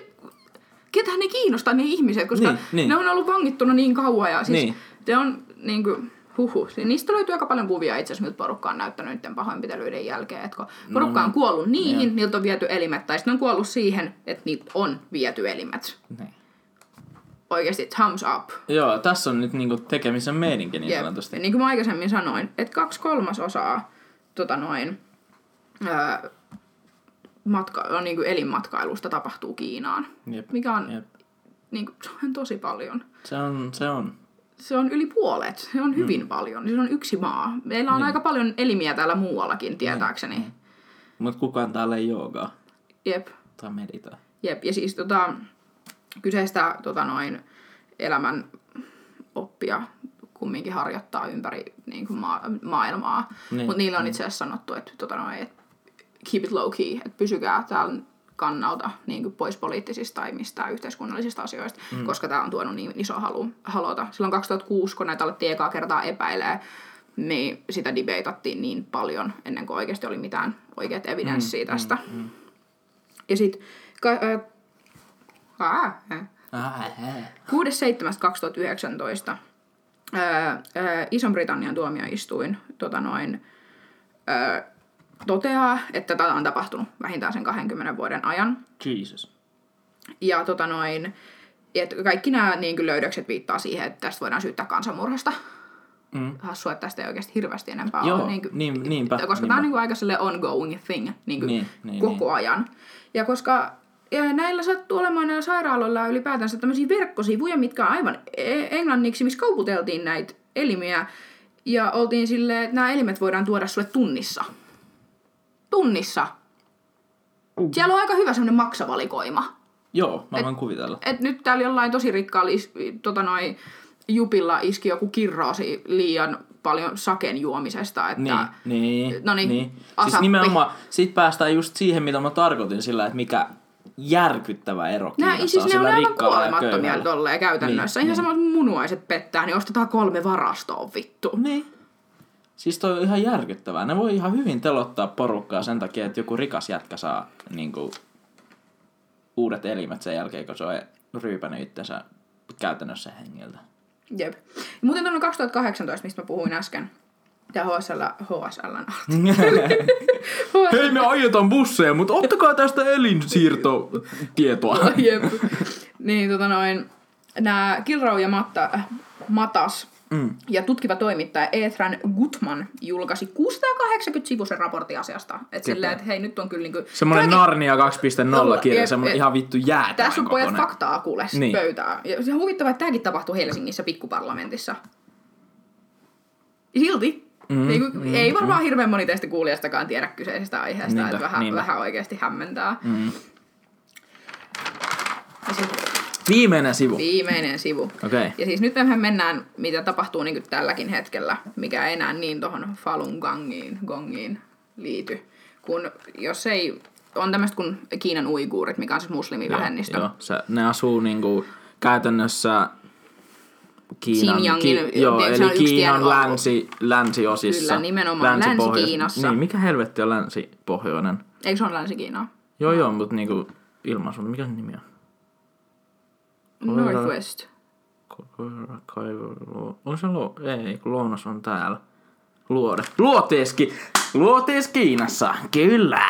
Ketähän ne kiinnostaa ne ihmiset, koska Niin, niin. ne on ollut vangittuna niin kauan ja siis Niin. ne on niin kuin, huhu. Niistä löytyy aika paljon kuvia itse asiassa, miltä porukka on näyttänyt niiden pahoinpitelyiden jälkeen. Että kun porukka on kuollut niihin, Joo. niiltä on viety elimet, tai sitten on kuollut siihen, että niitä on viety elimet. Niin. Oikeasti thumbs up. Joo, tässä on nyt niinku tekemisen meininki niin Jep. sanotusti. Ja niin kuin mä aikaisemmin sanoin, että kaksi kolmasosaa tota noin, öö, matka, niin kuin elinmatkailusta tapahtuu Kiinaan. Jep. Mikä on, Jep. niin kuin, se on tosi paljon. Se on, se on. Se on yli puolet. Se on hyvin mm. paljon. Se on yksi maa. Meillä on niin. aika paljon elimiä täällä muuallakin, tietääkseni. Niin. Mut kukaan täällä ei joogaa Jep. tai meditoi. Jep. Ja siis tota, kyseistä tota noin, elämän oppia kumminkin harjoittaa ympäri niin kuin maa, maailmaa. Niin, Mutta niillä on itse asiassa sanottu, että, tota noin, että keep it low key, että pysykää täällä kannalta niin kuin pois poliittisista tai mistään yhteiskunnallisista asioista, mm. koska tämä on tuonut niin iso halu, halota. Silloin 2006, kun näitä alettiin ekaa kertaa epäilee, niin sitä debatattiin niin paljon ennen kuin oikeasti oli mitään oikeat evidenssiä mm, tästä. Mm, mm. Ja sitten ka- äh, äh, Ah, hää. 6.7.2019 ää, ää, Ison-Britannian tuomioistuin tota noin, ää, toteaa, että tätä on tapahtunut vähintään sen 20 vuoden ajan. Jesus. Ja tota noin, et kaikki nämä niin löydökset viittaa siihen, että tästä voidaan syyttää kansanmurhasta. Mm. Hassua, että tästä ei oikeasti hirveästi enempää Joo, ole. Niin kuin, niin- niinpä, Koska tämä niinpä. on niin kuin aika sille ongoing thing niin kuin Niin, niin, koko niin. ajan. Ja koska ja näillä sattuu olemaan näillä sairaaloilla ylipäätänsä tämmöisiä verkkosivuja, mitkä on aivan e- englanniksi, missä kauputeltiin näitä elimiä. Ja oltiin silleen, että nämä elimet voidaan tuoda sulle tunnissa. Tunnissa. Siellä on aika hyvä semmoinen maksavalikoima. Joo, mä voin kuvitella. Et nyt täällä jollain tosi rikkaalla is, tota noi, jupilla iski joku kirroosi liian paljon saken juomisesta. Että, Niin, niin, no niin, niin. Siis nimenomaan, sit päästään just siihen, mitä mä tarkoitin sillä, että mikä järkyttävä ero Nää, Kiinassa siis on ne on sillä aivan rikkaalla ja kuolemattomia tolleen käytännössä. Niin, Ihan niin. samat munuaiset pettää, niin ostetaan kolme varastoa vittu. Niin. Siis toi on ihan järkyttävää. Ne voi ihan hyvin telottaa porukkaa sen takia, että joku rikas jätkä saa niinku, uudet elimet sen jälkeen, kun se on ryypänyt itsensä käytännössä hengiltä. Jep. Muuten tuonne 2018, mistä mä puhuin äsken. Ja HSL, HSL, Hei, me ajetaan busseja, mutta ottakaa tästä elinsiirtotietoa. Jep. niin tota noin, nämä Kilrau ja Matta, Matas Mm. ja tutkiva toimittaja Ethan Gutman julkaisi 680 sivuisen raportin asiasta. Et silleen, että hei, nyt on kyllä niinku... Semmoinen Tämäkin- Narnia 2.0 kirja, semmoinen ihan vittu jäätävän Tässä on pojat faktaa kuule Niin. niin. pöytää. Ja se on huvittavaa, että tämäkin tapahtuu Helsingissä pikkuparlamentissa. Silti. Mm, Mm, niin kuin, mm, ei varmaan mm. hirveän moni teistä kuulijastakaan tiedä kyseisestä aiheesta, Niinpä, että vähän, niinpä. vähän oikeasti hämmentää. Mm. Ja sitten Viimeinen sivu. viimeinen sivu. Okei. Okay. Ja siis nyt me mennään, mitä tapahtuu niin tälläkin hetkellä, mikä ei enää niin tuohon Falun Gongiin, Gongiin liity. Kun jos ei, on tämmöistä kuin Kiinan uiguurit, mikä on siis muslimivähemmistö. Joo, se, ne asuu niinku käytännössä Kiinan, Xinjiangin- joo, se eli Kiinan länsi, länsiosissa. Kyllä, nimenomaan länsipohjois- Länsi-Kiinassa. Niin, mikä helvetti on länsipohjoinen? Eikö se ole Länsi-Kiinaa? Joo, joo, mutta niinku ilmaisu, mikä sen nimi on? Koira- Northwest. Koira, kaivo, on se lo, ei, kun lounas on täällä. Luode. Luoteeski! Luotees Kiinassa, kyllä!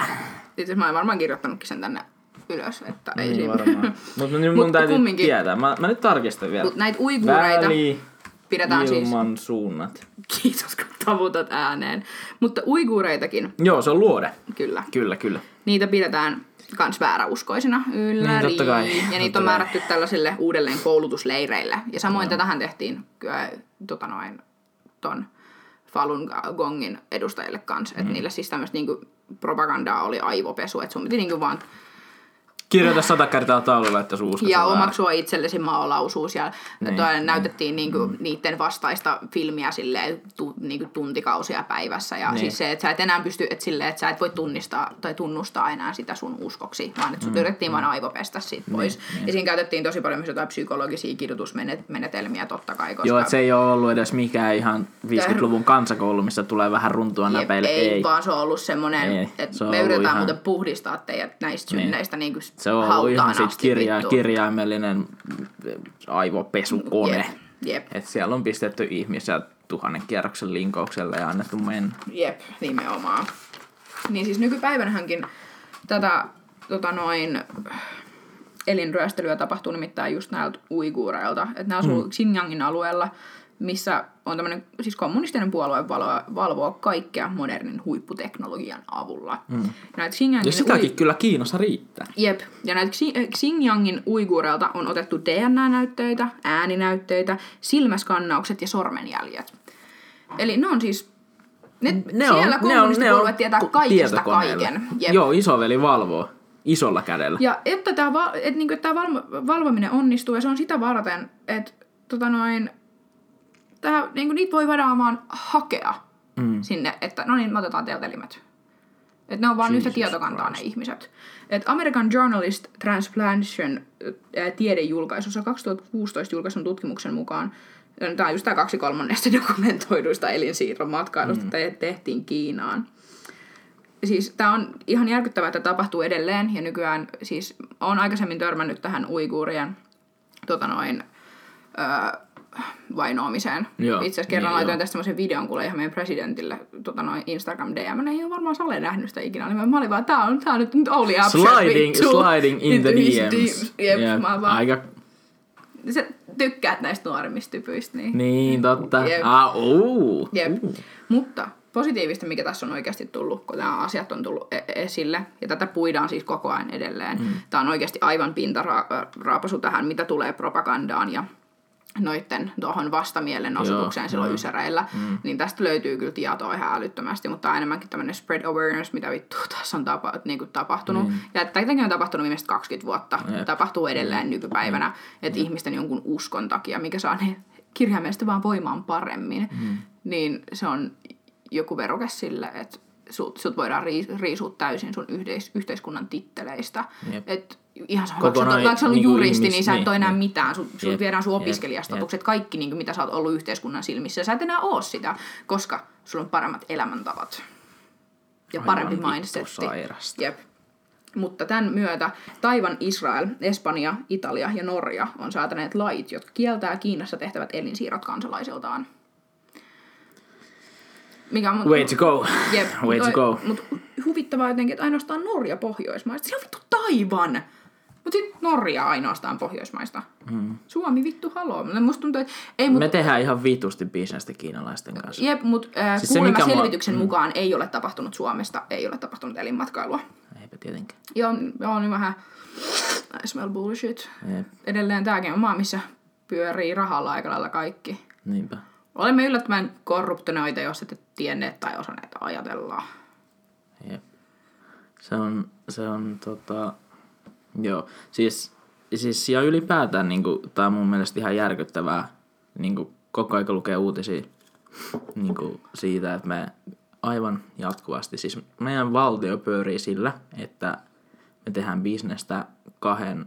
Itse mä olen varmaan kirjoittanutkin sen tänne ylös, että ei Niin varmaan. Mutta nyt mun Mut täytyy kumminkin. tietää. Mä, mä nyt tarkistan vielä. Mut näitä uiguureita Väli, pidetään siis... ilman suunnat. Kiitos, kun tavutat ääneen. Mutta uiguureitakin, Joo, se on luode. kyllä. Kyllä, kyllä. Niitä pidetään kans vääräuskoisina ylläri. Niin, totta kai. Ja niitä Totta on kai. määrätty tällaisille uudelleen koulutusleireille. Ja samoin tätähän tehtiin kyllä, tota noin, ton Falun Gongin edustajille kanssa. Mm. Että niille siis tämmöistä niinku propagandaa oli aivopesu. Että sun piti niinku vaan Kirjoita sata kertaa taululla, että uskoisi ja omaksua itsellesi maalaisuus ja Niin, niin, niin. näytettiin niinku mm. niiden vastaista filmiä silleen, tu, niinku tuntikausia päivässä ja Niin. niin. siis se, että sä et enää pysty, että silleen, että sä et voi tunnistaa tai tunnustaa enää sitä sun uskoksi, vaan että sut mm. yritettiin vain aivopestä siitä pois. niin. Ja siinä käytettiin tosi paljon myös jotain psykologisia kidutusmenetelmiä totta kai, koska Joo, että se ei ole ollut edes mikään ihan 50-luvun kansakoulu, missä tulee vähän runtua näpeille. ei, Ei. vaan se on ollut semmoinen, että me yritetään ihan- muuten puhdistaa teidät näistä Niin. synneistä niin kuin Se on ollut ihan sit kirja, vittu. kirjaimellinen aivopesukone. Jep, jep. Et siellä on pistetty ihmisiä tuhannen kierroksen linkaukselle ja annettu mennä. Jep, nimenomaan. Niin siis nykypäivänähänkin tätä tota noin, elinryöstelyä tapahtuu nimittäin just näiltä uiguureilta. Että ne asuu mm. Xinjiangin alueella missä on tämmöinen, siis kommunistinen puolue valoo, valvoo kaikkea modernin huipputeknologian avulla. Mm. Näitä Ja sitäkin kyllä Kiinassa riittää. Jep, ja näitä Xi- Xinjiangin uiguureilta on otettu DNA-näytteitä, ääninäytteitä, silmäskannaukset ja sormenjäljet. Eli ne on siis, ne, siellä kommunistipuolue tietää ku- kaikesta tietokoneella. kaiken. Jep. Joo, isoveli valvoo isolla kädellä. Ja että tämä val, et niinku, tää valvo, valvominen onnistuu, ja se on sitä varten, että tota noin, tää, niinku, niitä voi vaan hakea mm. sinne, että no niin, me otetaan teiltä elimet. Että ne on vaan yhtä tietokantaa ne ihmiset. Et American Journalist Transplantation tiedejulkaisussa 2016 julkaisun tutkimuksen mukaan, tämä on just tämä kaksi kolmannesta dokumentoiduista elinsiirron matkailusta mm. te- tehtiin Kiinaan siis tämä on ihan järkyttävää, että tapahtuu edelleen ja nykyään siis on aikaisemmin törmännyt tähän uiguurien tota noin, öö, vainoamiseen. Joo, Itse asiassa kerran niin, laitoin joo. tästä semmoisen videon kuule ihan meidän presidentille tota noin Instagram DM. Ne ei ole varmaan Sale nähnyt sitä ikinä. Niin mä olin vaan, tää on, tää on nyt, nyt upset Sliding, sliding in the DMs. Jep, Jep, mä vaan, Aika, sä tykkäät näistä nuoremmista typyistä. Niin. niin totta. Jep. Ah, uu. Jep. Mutta positiivista, mikä tässä on oikeasti tullut, kun nämä asiat on tullut e- esille, ja tätä puidaan siis koko ajan edelleen. Mm. Tämä on oikeasti aivan pintaraapasu tähän, mitä tulee propagandaan ja noitten tuohon vastamielenosoitukseen Joo, silloin joo. Ysäreillä, mm. niin tästä löytyy kyllä tietoa ihan älyttömästi, mutta tämä on enemmänkin tämmöinen spread awareness, mitä vittu tässä on tapa, niin kuin tapahtunut. Mm. Ja tätäkin on tapahtunut viimeiset 20 vuotta, Jep. tapahtuu edelleen mm. nykypäivänä, että ihmisten jonkun uskon takia, mikä saa ne kirjaimellisesti vaan voimaan paremmin, mm. niin se on joku veroke sille, että sut, sut voidaan riis- riisua täysin sun yhdeis- yhteiskunnan titteleistä. Jep. Et ihan sama, Kokonaan vaikka sä oot- vaikka sä oot niinku juristi, ihmis- niin sä et niin, ole enää niin. mitään. Sut, sut Jep, viedään sun jep, opiskelijastatukset, kaikki niin mitä sä oot ollut yhteiskunnan silmissä. Sä et enää oo sitä, koska sulla on paremmat elämäntavat. Ja parempi Aivan vittu mindsetti. sairasta. Jep. Mutta tämän myötä Taivan, Israel, Espanja, Italia ja Norja on säätäneet lait, jotka kieltää Kiinassa tehtävät elinsiirrot kansalaisiltaan. Mikä on, Way to go. Jep, Way to go. Mutta huvittavaa jotenkin, että ainoastaan Norja Pohjoismaista. Se on vittu Taivan! Mutta sitten Norja ainoastaan Pohjoismaista. Hmm. Suomi vittu haloo. Musta tuntuu, että ei mut, Me tehdään ihan vitusti bisnestä kiinalaisten kanssa. Jep, mutta äh, Siis siis se, kuulemma mikä mua- selvityksen mm. mukaan ei ole tapahtunut Suomesta, ei ole tapahtunut elinmatkailua. Eipä tietenkään. Joo, joo niin vähän I smell bullshit. Jep, Edelleen tämäkin on maa, missä pyörii rahalla aika lailla kaikki. niinpä. Olemme yllättävän korruptoneita, jos ette tienneet tai osanneet ajatella. Jep. Se on, se on tota, joo, siis, siis ja ylipäätään niinku, tää on mun mielestä ihan järkyttävää, niinku koko aika lukee uutisia niinku siitä, että me aivan jatkuvasti, siis meidän valtio pyörii sillä, että me tehdään bisnestä kahden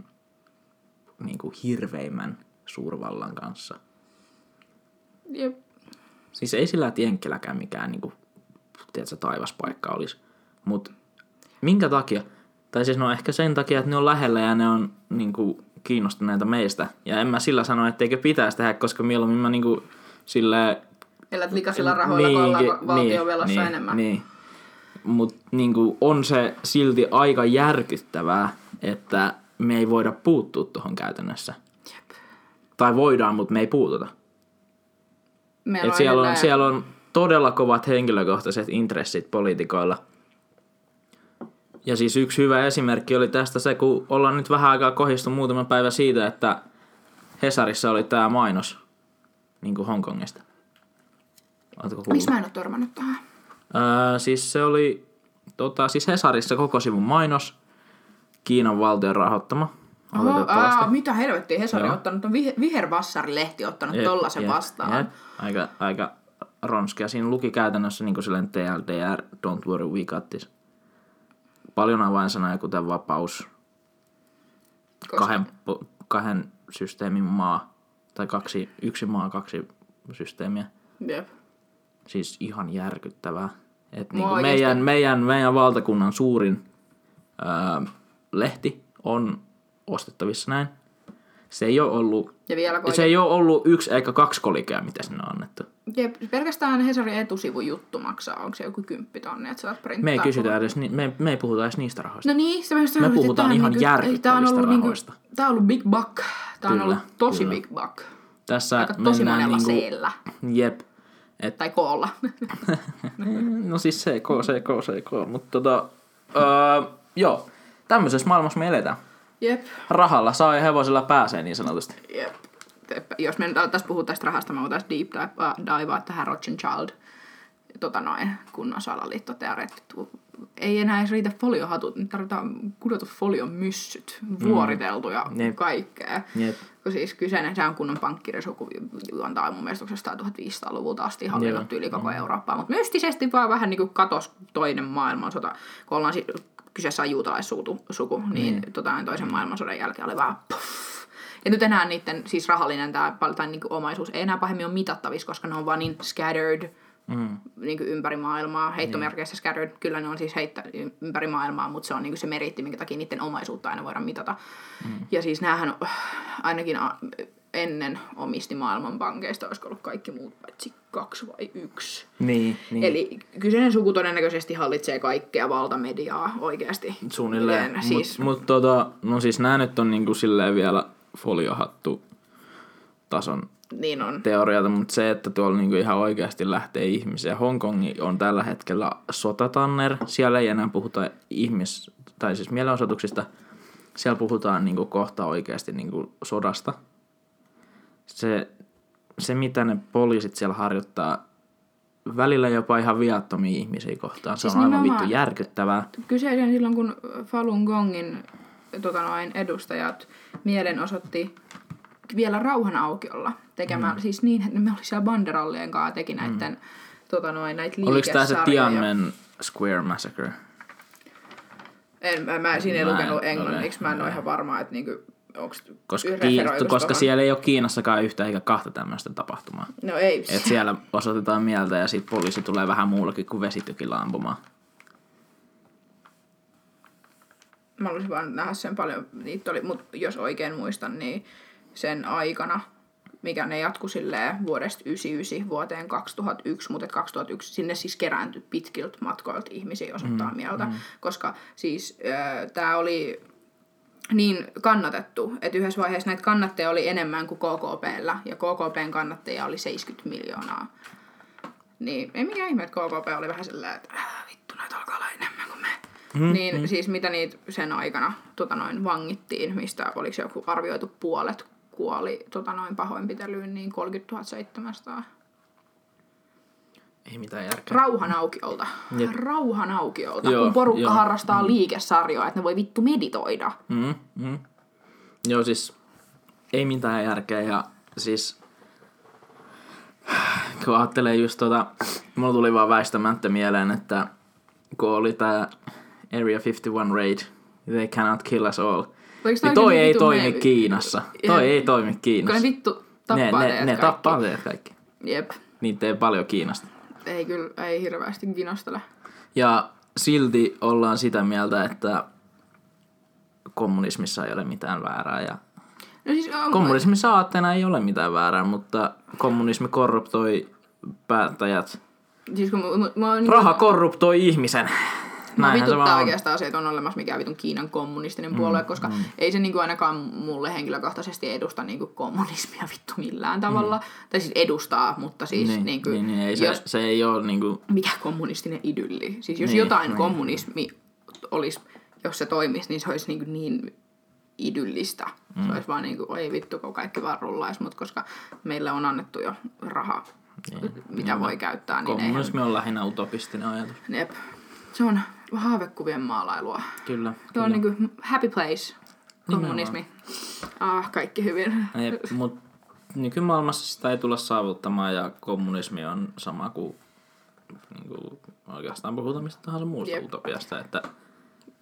niinku hirveimmän suurvallan kanssa. Jep. Siis ei sillä että Jenkkiläkään mikään niinku, tiedätkö, taivaspaikka olisi. Mutta minkä takia? Tai siis no ehkä sen takia, että ne on lähellä ja ne on niinku, kiinnostuneita meistä. Ja en mä sillä sano, etteikö pitäisi tehdä, koska mieluummin mä niinku, sille Elät likaisilla rahoilla, kun ollaan valtion velassa niin, enemmän. Niin. Mutta niinku, on se silti aika järkyttävää, että me ei voida puuttua tuohon käytännössä. Jep. Tai voidaan, mutta me ei puututa. Meillä Et siellä, on, siellä on todella kovat henkilökohtaiset intressit poliitikoilla. Ja siis yksi hyvä esimerkki oli tästä se, kun ollaan nyt vähän aikaa kohistu muutama päivä siitä, että Hesarissa oli tämä mainos niin kuin Hongkongista. Missä mä en ole törmännyt tähän? Öö, siis se oli tota, siis Hesarissa koko sivun mainos, Kiinan valtion rahoittama. Oho, aa, mitä helvettiä, Hesari on ottanut, on Viher- Vihervassari-lehti ottanut Jep, tollasen jep, vastaan. jep. Aika, aika ronskea. Siinä luki käytännössä niin kuin silleen TLDR, don't worry, we got this. Paljon avainsanoja, kuten vapaus, Koska- kahden, kahden systeemin maa, tai kaksi, yksi maa, kaksi systeemiä. Jep. Siis ihan järkyttävää. Et niinku oikeesti- meidän, meidän, meidän valtakunnan suurin ää, lehti on ostettavissa näin. Se ei ole ollut, Ja vielä kun se ei ole ollut yksi eikä kaksi kolikea, mitä sinne on annettu. Jep, pelkästään Hesarin etusivun juttu maksaa, onko se joku kymppitonni, että saat printtaa. Me ei kysytä edes, me, me ei puhuta edes niistä rahoista. No niin, se myös Me puhutaan ihan Tää on järkyttävistä ollut, niinku, rahoista. tää on ollut big buck. Tää on ollut tosi kyllä. big buck. Tässä Aika tosi monella niinku, seellä. Jep. Et, Tai koolla. no siis CK, CK, CK. Mutta tota, öö, joo. Tämmöisessä maailmassa me eletään. Jep. Rahalla saa ja hevosella pääsee niin sanotusti. Jep. Teppä. Jos me nyt alettaisiin puhua tästä rahasta, mä voitaisiin deep dive- divea tähän Rothschild tota noin, kunnon salaliittoteoreetit. Ei enää edes riitä foliohatut, nyt tarvitaan kudotut folion myssyt, vuoriteltu ja Jep. kaikkea. Jep. Kun siis kyseinen, se on kunnon pankkirisuku, juontaa mun mielestä 1500-luvulta asti hallinnut yli koko Eurooppaa, mutta mystisesti vaan vähän niin kuin katos toinen maailmansota, kun ollaan si- kyseessä on juutalaissuku, suku, niin mm. tota, toisen maailmansodan jälkeen oli vaan puff. Ja nyt enää niiden siis rahallinen tää, tai niin kuin omaisuus ei enää pahemmin ole mitattavissa, koska ne on vaan niin scattered Mm. niin kuin ympäri maailmaa. Heittomerkeissä scattered, kyllä ne on siis heittä ympäri maailmaa, mutta se on niin kuin se meritti, minkä takia niiden omaisuutta aina voidaan mitata. Mm. Ja siis näähän on, ainakin ennen omisti maailmanpankeista, olisiko ollut kaikki muut paitsi kaksi vai yksi. Niin, niin. Eli kyseinen suku todennäköisesti hallitsee kaikkea valtamediaa oikeasti. Suunnilleen. Miten, Siis... Siis, Mut, mut tota, no siis nää nyt on niinku silleen vielä foliohattu tason niin on. teoriata, mutta se, että tuolla niinku ihan oikeasti lähtee ihmisiä. Hongkongi on tällä hetkellä sotatanner. Siellä ei enää puhuta ihmis- tai siis mielenosoituksista. Siellä puhutaan niinku kohta oikeasti niinku sodasta. Se, se, mitä ne poliisit siellä harjoittaa, välillä jopa ihan viattomia ihmisiä kohtaan. Se Siis on aivan vittu järkyttävää. Kyseisen silloin, kun Falun Gongin tota noin, edustajat mielenosoitti vielä rauhan aukiolla tekemään, mm. siis niin, että me oli siellä banderallien kanssa teki näiden, mm. tota noin, näitä Oliko tämä se. Tiananmen Square Massacre? En, mä, mä siinä ei Mä en lukenut englanniksi, mä en ole ihan varma, että niinku, Koska, Kiin, koska siellä ei ole Kiinassakaan yhtä eikä kahta tämmöistä tapahtumaa. No ei, Et siellä osoitetaan mieltä ja sitten poliisi tulee vähän muullakin kuin vesitykillä ampumaan. mä olisin vaan nähdä sen paljon, niitä oli, mutta jos oikein muistan, niin sen aikana, mikä ne jatku silleen vuodesta 99 vuoteen 2001, mutta et 2001 sinne siis kerääntyi pitkiltä matkoilta ihmisiä osoittaa mm, mieltä, mm. koska siis äh, tämä oli niin kannatettu, että yhdessä vaiheessa näitä kannattajia oli enemmän kuin KKPllä, ja KKPn kannattajia oli 70 miljoonaa. Niin ei mikään ihme, että KKP oli vähän sellainen, että äh, vittu näitä alkaa olla enemmän kuin me. Mm, niin mm. siis mitä niitä sen aikana tota noin, vangittiin, mistä oliko joku arvioitu puolet kuoli tota noin, pahoinpitelyyn, niin 30 700. Ei mitään järkeä. Rauhan aukiolta. Jep. Rauhan aukiolta. Joo, kun porukka joo. harrastaa liikesarjoa, että ne voi vittu meditoida. Mm, mm. Joo, siis ei mitään järkeä ja siis kun ajattelee just tota, mulla tuli vaan väistämättä mieleen, että kun oli tää Area 51 raid, they cannot kill us all. Niin toi oikein ei toimi meemi? Kiinassa. Ja- Toi ei toimi Kun ne Kiinassa. vittu Ne, tappaa ne, teidät ne kaikki. tappaa teidät kaikki. Jep. Niitä ei paljon Kiinasta. Ei kyllä, ei hirveästi kinostele. Ja silti ollaan sitä mieltä, että kommunismissa ei ole mitään väärää. Ja No siis on, kommunismissa aatteena ei ole mitään väärää, mutta kommunismi korruptoi päättäjät. siis kun mä, mä, mä, Raha korruptoi ihmisen. Mä vituttaa oikeastaan se, että on olemassa mikään vitun Kiinan kommunistinen puolue, koska mm. ei se niinku ainakaan mulle henkilökohtaisesti edusta niinku kommunismia vittu millään tavalla. Mm. Tai siis edustaa, mutta siis Niin, niinku, niin, niin ei, se, jos, se ei ole niinku... mikä kommunistinen idylli. Siis jos Niin, jotain niin. kommunismi olisi, jos se toimisi, niin se olisi niinku niin idyllistä. Mm. Se olisi vaan niinku, oi vittu, kun kaikki vaan rullaisi, mutta koska meille on annettu jo raha, Niin. mitä voi käyttää, niin eihän, Kommunismi on lähinnä utopistinen ajatus. Jep. Se on haavekuvien maalailua. Kyllä. Se on niinku happy place, kommunismi. Ah, kaikki hyvin. Jep, mut nykymaailmassa sitä ei tulla saavuttamaan ja kommunismi on sama kuin, niin kuin oikeastaan puhutaan mistä tahansa muusta Jep. utopiasta, että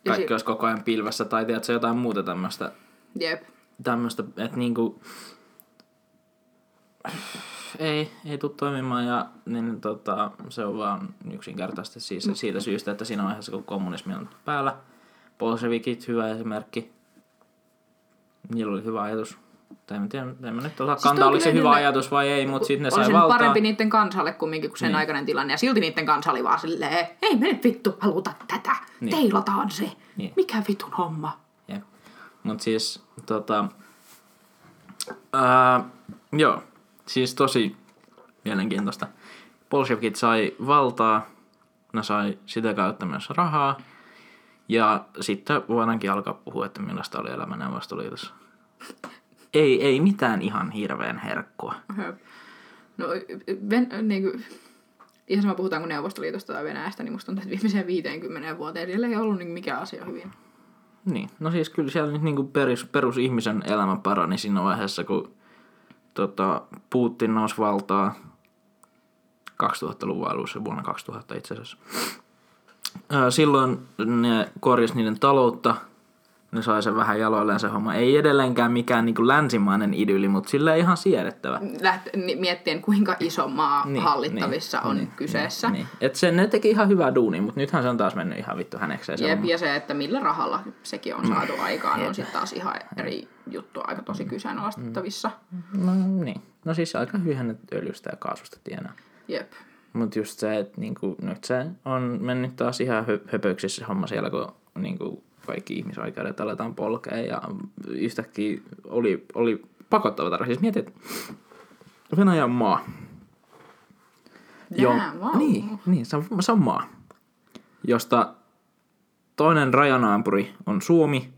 kaikki si- olisi koko ajan pilvessä tai tiedätkö, jotain muuta tämmöistä, Jep. tämmöistä että niinku, ei, ei tule toimimaan ja niin, tota, se on vaan yksinkertaisesti siis siitä syystä, että siinä vaiheessa kun kommunismi on päällä, bolshevikit hyvä esimerkki, niillä oli hyvä ajatus. Tai en tiedä, en mä nyt osaa Siis kantaa, oliko se hyvä niille- ajatus vai ei, mutta sitten ne sai valtaa. parempi niiden kansalle kumminkin kuin sen Niin. aikainen tilanne. Ja silti niiden kansa oli vaan silleen, ei me nyt vittu haluta tätä. Niin. Teilataan se. Niin. Mikä vitun homma? Jep. Mut siis, tota, ää, joo, Siis tosi mielenkiintoista. Bolshevikit sai valtaa, ne sai sitä kautta myös rahaa. Ja sitten voidaankin alkaa puhua, että millaista oli elämä Neuvostoliitossa. Ei, ei mitään ihan hirveän herkkua. No, ven, niin kuin, ihan sama puhutaan kuin Neuvostoliitosta tai Venäjästä, niin musta tuntuu, että viimeiseen 50 vuoteen siellä ei ollut niin mikään asia hyvin. Niin, no siis kyllä siellä nyt niinku perus, perusihmisen elämä parani siinä vaiheessa, kun tota, Putin nousi valtaa 2000-luvun alussa, vuonna 2000 itse asiassa. Silloin ne korjasi niiden taloutta, ne sai sen vähän jaloilleen se homma. Ei edelleenkään mikään niinku länsimainen idylli, mutta sillä ihan siedettävä. Läht, miettien, kuinka iso maa niin, hallittavissa on niin, kyseessä. Niin. Et se, ne teki ihan hyvää duunia, mutta nythän se on taas mennyt ihan vittu hänekseen. se Jep, ja se, että millä rahalla sekin on saatu aikaan, on sitten taas ihan eri juttu, aika tosi kyseenalaistettavissa. No niin. No siis aika hyvin ne öljystä ja kaasusta tienaa. Jep. Mutta just se, että niinku, nyt se on mennyt taas ihan hö- höpöksissä se homma siellä, kun niinku, kaikki ihmisoikeudet aletaan polkea ja yhtäkkiä oli, oli pakottava tarve. Siis mietit, että Venäjä on maa. Vau. Niin, niin se, on, se on maa, josta toinen rajanaapuri on Suomi,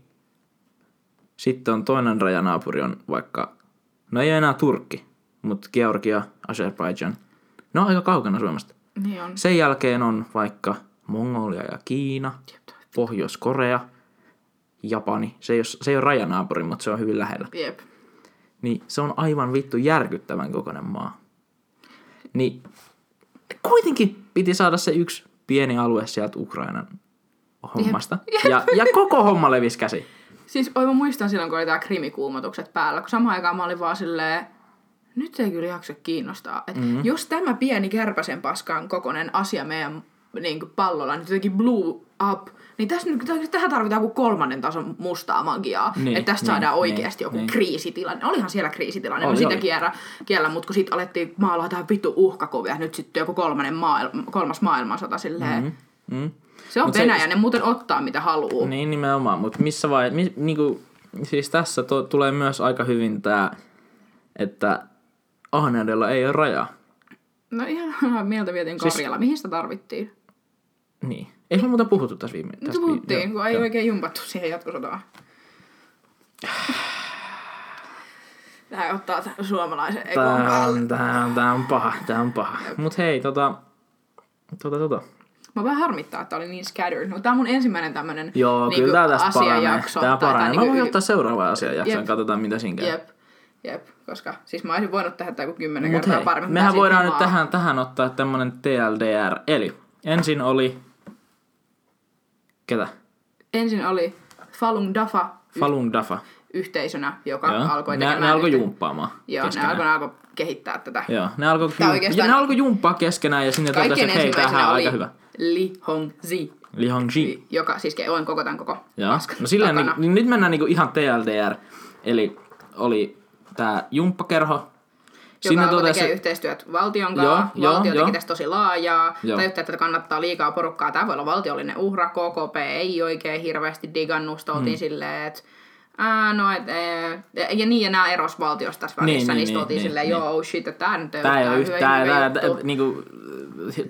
sitten on toinen rajanaapuri on vaikka, no ei enää Turkki, mutta Georgia, Azerbaijan. Ne on aika kaukana Suomesta. Niin on. Sen jälkeen on vaikka Mongolia ja Kiina, Pohjois-Korea, Japani. Se ei, ole, se ei ole rajanaapuri, mutta se on hyvin lähellä. Jep. Niin se on aivan vittu järkyttävän kokoinen maa. Niin kuitenkin piti saada se yksi pieni alue sieltä Ukrainan hommasta. Ja, ja koko homma levisi käsi. Siis oi mä muistan silloin, kun oli tää krimikuumotukset päällä, kun samaan aikaan mä olin vaan silleen, nyt ei kyllä jaksa kiinnostaa. Et mm-hmm. Jos tämä pieni kärpäsen paskan kokoinen asia meidän niin kuin pallolla nyt jotenkin blew up, niin tässä nyt, tähän tarvitaan joku kolmannen tason mustaa magiaa. Niin, että tästä niin, saadaan niin, oikeasti joku niin. kriisitilanne. Olihan siellä kriisitilanne, Oli, oli, sitä kiellä, mutta kun sitten alettiin maalaa tähän vittu uhkakuvia, nyt sitten joku kolmannen maailma, kolmas maailmansota silleen. Mm-hmm. Mm. Se on Mut se- Venäjä, ne muuten ottaa mitä haluaa. Niin nimenomaan, mutta missä vai, mi, niinku, siis tässä to, tulee myös aika hyvin tämä, että ahneudella ei ole rajaa. No ihan mieltä vietiin Siis- Karjala. Mihin sitä tarvittiin? Niin. Ei me muuta puhuttu tässä viime tästä vi- puhuttiin, joo, kun ei oikein jumpattu siihen jatkosotaan. Tää ottaa tämän suomalaisen ekon Tää on, tää on, tää on paha, tää on paha. Mut hei, tota, tota, tota. Mä vähän harmittaa, että oli niin scattered. No, tää on mun ensimmäinen tämmönen Joo, niinku, kyllä tää tästä paranee. Tää paranee. Mä voin niinku- ottaa seuraavaan asiajaksoon, Jep. katsotaan mitä siinä käy. Jep, jep, koska siis mä olisin voinut tehdä tää joku kymmenen Mut kertaa hei, paremmin. mehän voidaan nyt tähän, tähän ottaa tämmönen TLDR. Eli ensin oli... Ketä? Ensin oli Falun Dafa Falun Dafa. yhteisönä, joka Joo. alkoi ne, tekemään... ne alkoi yhte- jumppaamaan Joo, ne keskenään. alkoi, ne alkoi kehittää tätä. Joo, ne alkoi, jum- oikeastaan- ja ne alkoi jumppaa keskenään ja sinne totesi, että hei, tämähän on aika hyvä. Li Hongzi, Li Hongji. joka siis on koko tämän koko Joo. No silleen, niin, niin nyt mennään niinku ihan TLDR. Eli oli tää jumppakerho. Joka alkoi totesi- tekee yhteistyöt valtion kanssa. joo, Valtio joo. teki tästä tosi laajaa. Joo. Tajutti, että kannattaa liikaa porukkaa. Tämä voi olla valtiollinen uhra. KKP ei oikein hirveästi digannut. Sitten Hmm. oltiin silleen, että Ää, no, et, ee, ja niin, ja nämä eros valtiosta tässä välissä, Niin, niin, niin, niin, niin, niin, silleen, niin. joo, oh shit, että tää nyt ei ole yhtään yhtään, hyvä, tää, juttu. niinku,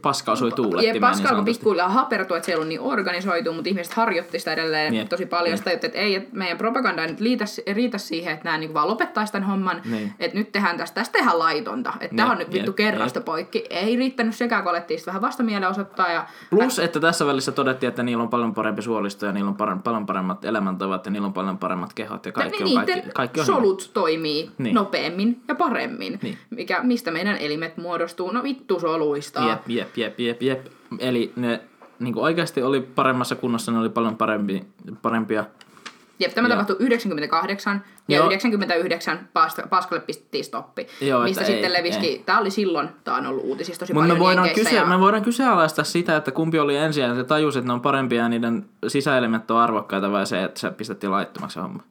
paska osui Ja tuulettimeen. paska alkoi pikkuhiljaa hapertua, että se ei ollut niin organisoitu, mutta ihmiset harjoitti sitä edelleen Niin. tosi paljon. Niin. Sitä, että ei, että meidän propaganda ei nyt liitä, riitä siihen, että nämä niin vaan lopettaisi tämän homman. Niin. Että nyt tehdään tästä, tästä tehdään laitonta. Että tämä Jep, on nyt vittu jep, kerrasta poikki. Ei riittänyt sekään, kun alettiin sitten vähän vastamielenosoittaa. Ja Plus, että tässä välissä todettiin, että niillä on paljon parempi suolisto ja niillä on paljon paremmat elämäntavat ja niillä on paljon paremmat kehot ja kaikki niin, on, kaikki, kaikki on hyvä. solut toimii Niin. nopeammin ja paremmin. Niin. Mikä, mistä meidän elimet muodostuu? No vittu soluista. Jep, jep, jep, jep, jep. Eli ne niin oikeasti oli paremmassa kunnossa, ne oli paljon parempi, parempia. Jep, tämä Joo. tapahtui 98 ja Joo. 99 pas- Paskalle pistettiin stoppi. Joo, mistä sitten ei, leviski, ei. tämä oli silloin, tämä on ollut uutisissa tosi Mutta paljon me voidaan, kyse, ja... me voidaan kyseenalaistaa sitä, että kumpi oli ensin ja se tajusi, että ne on parempia ja niiden sisäelimet on arvokkaita vai se, että se pistettiin laittomaksi homma.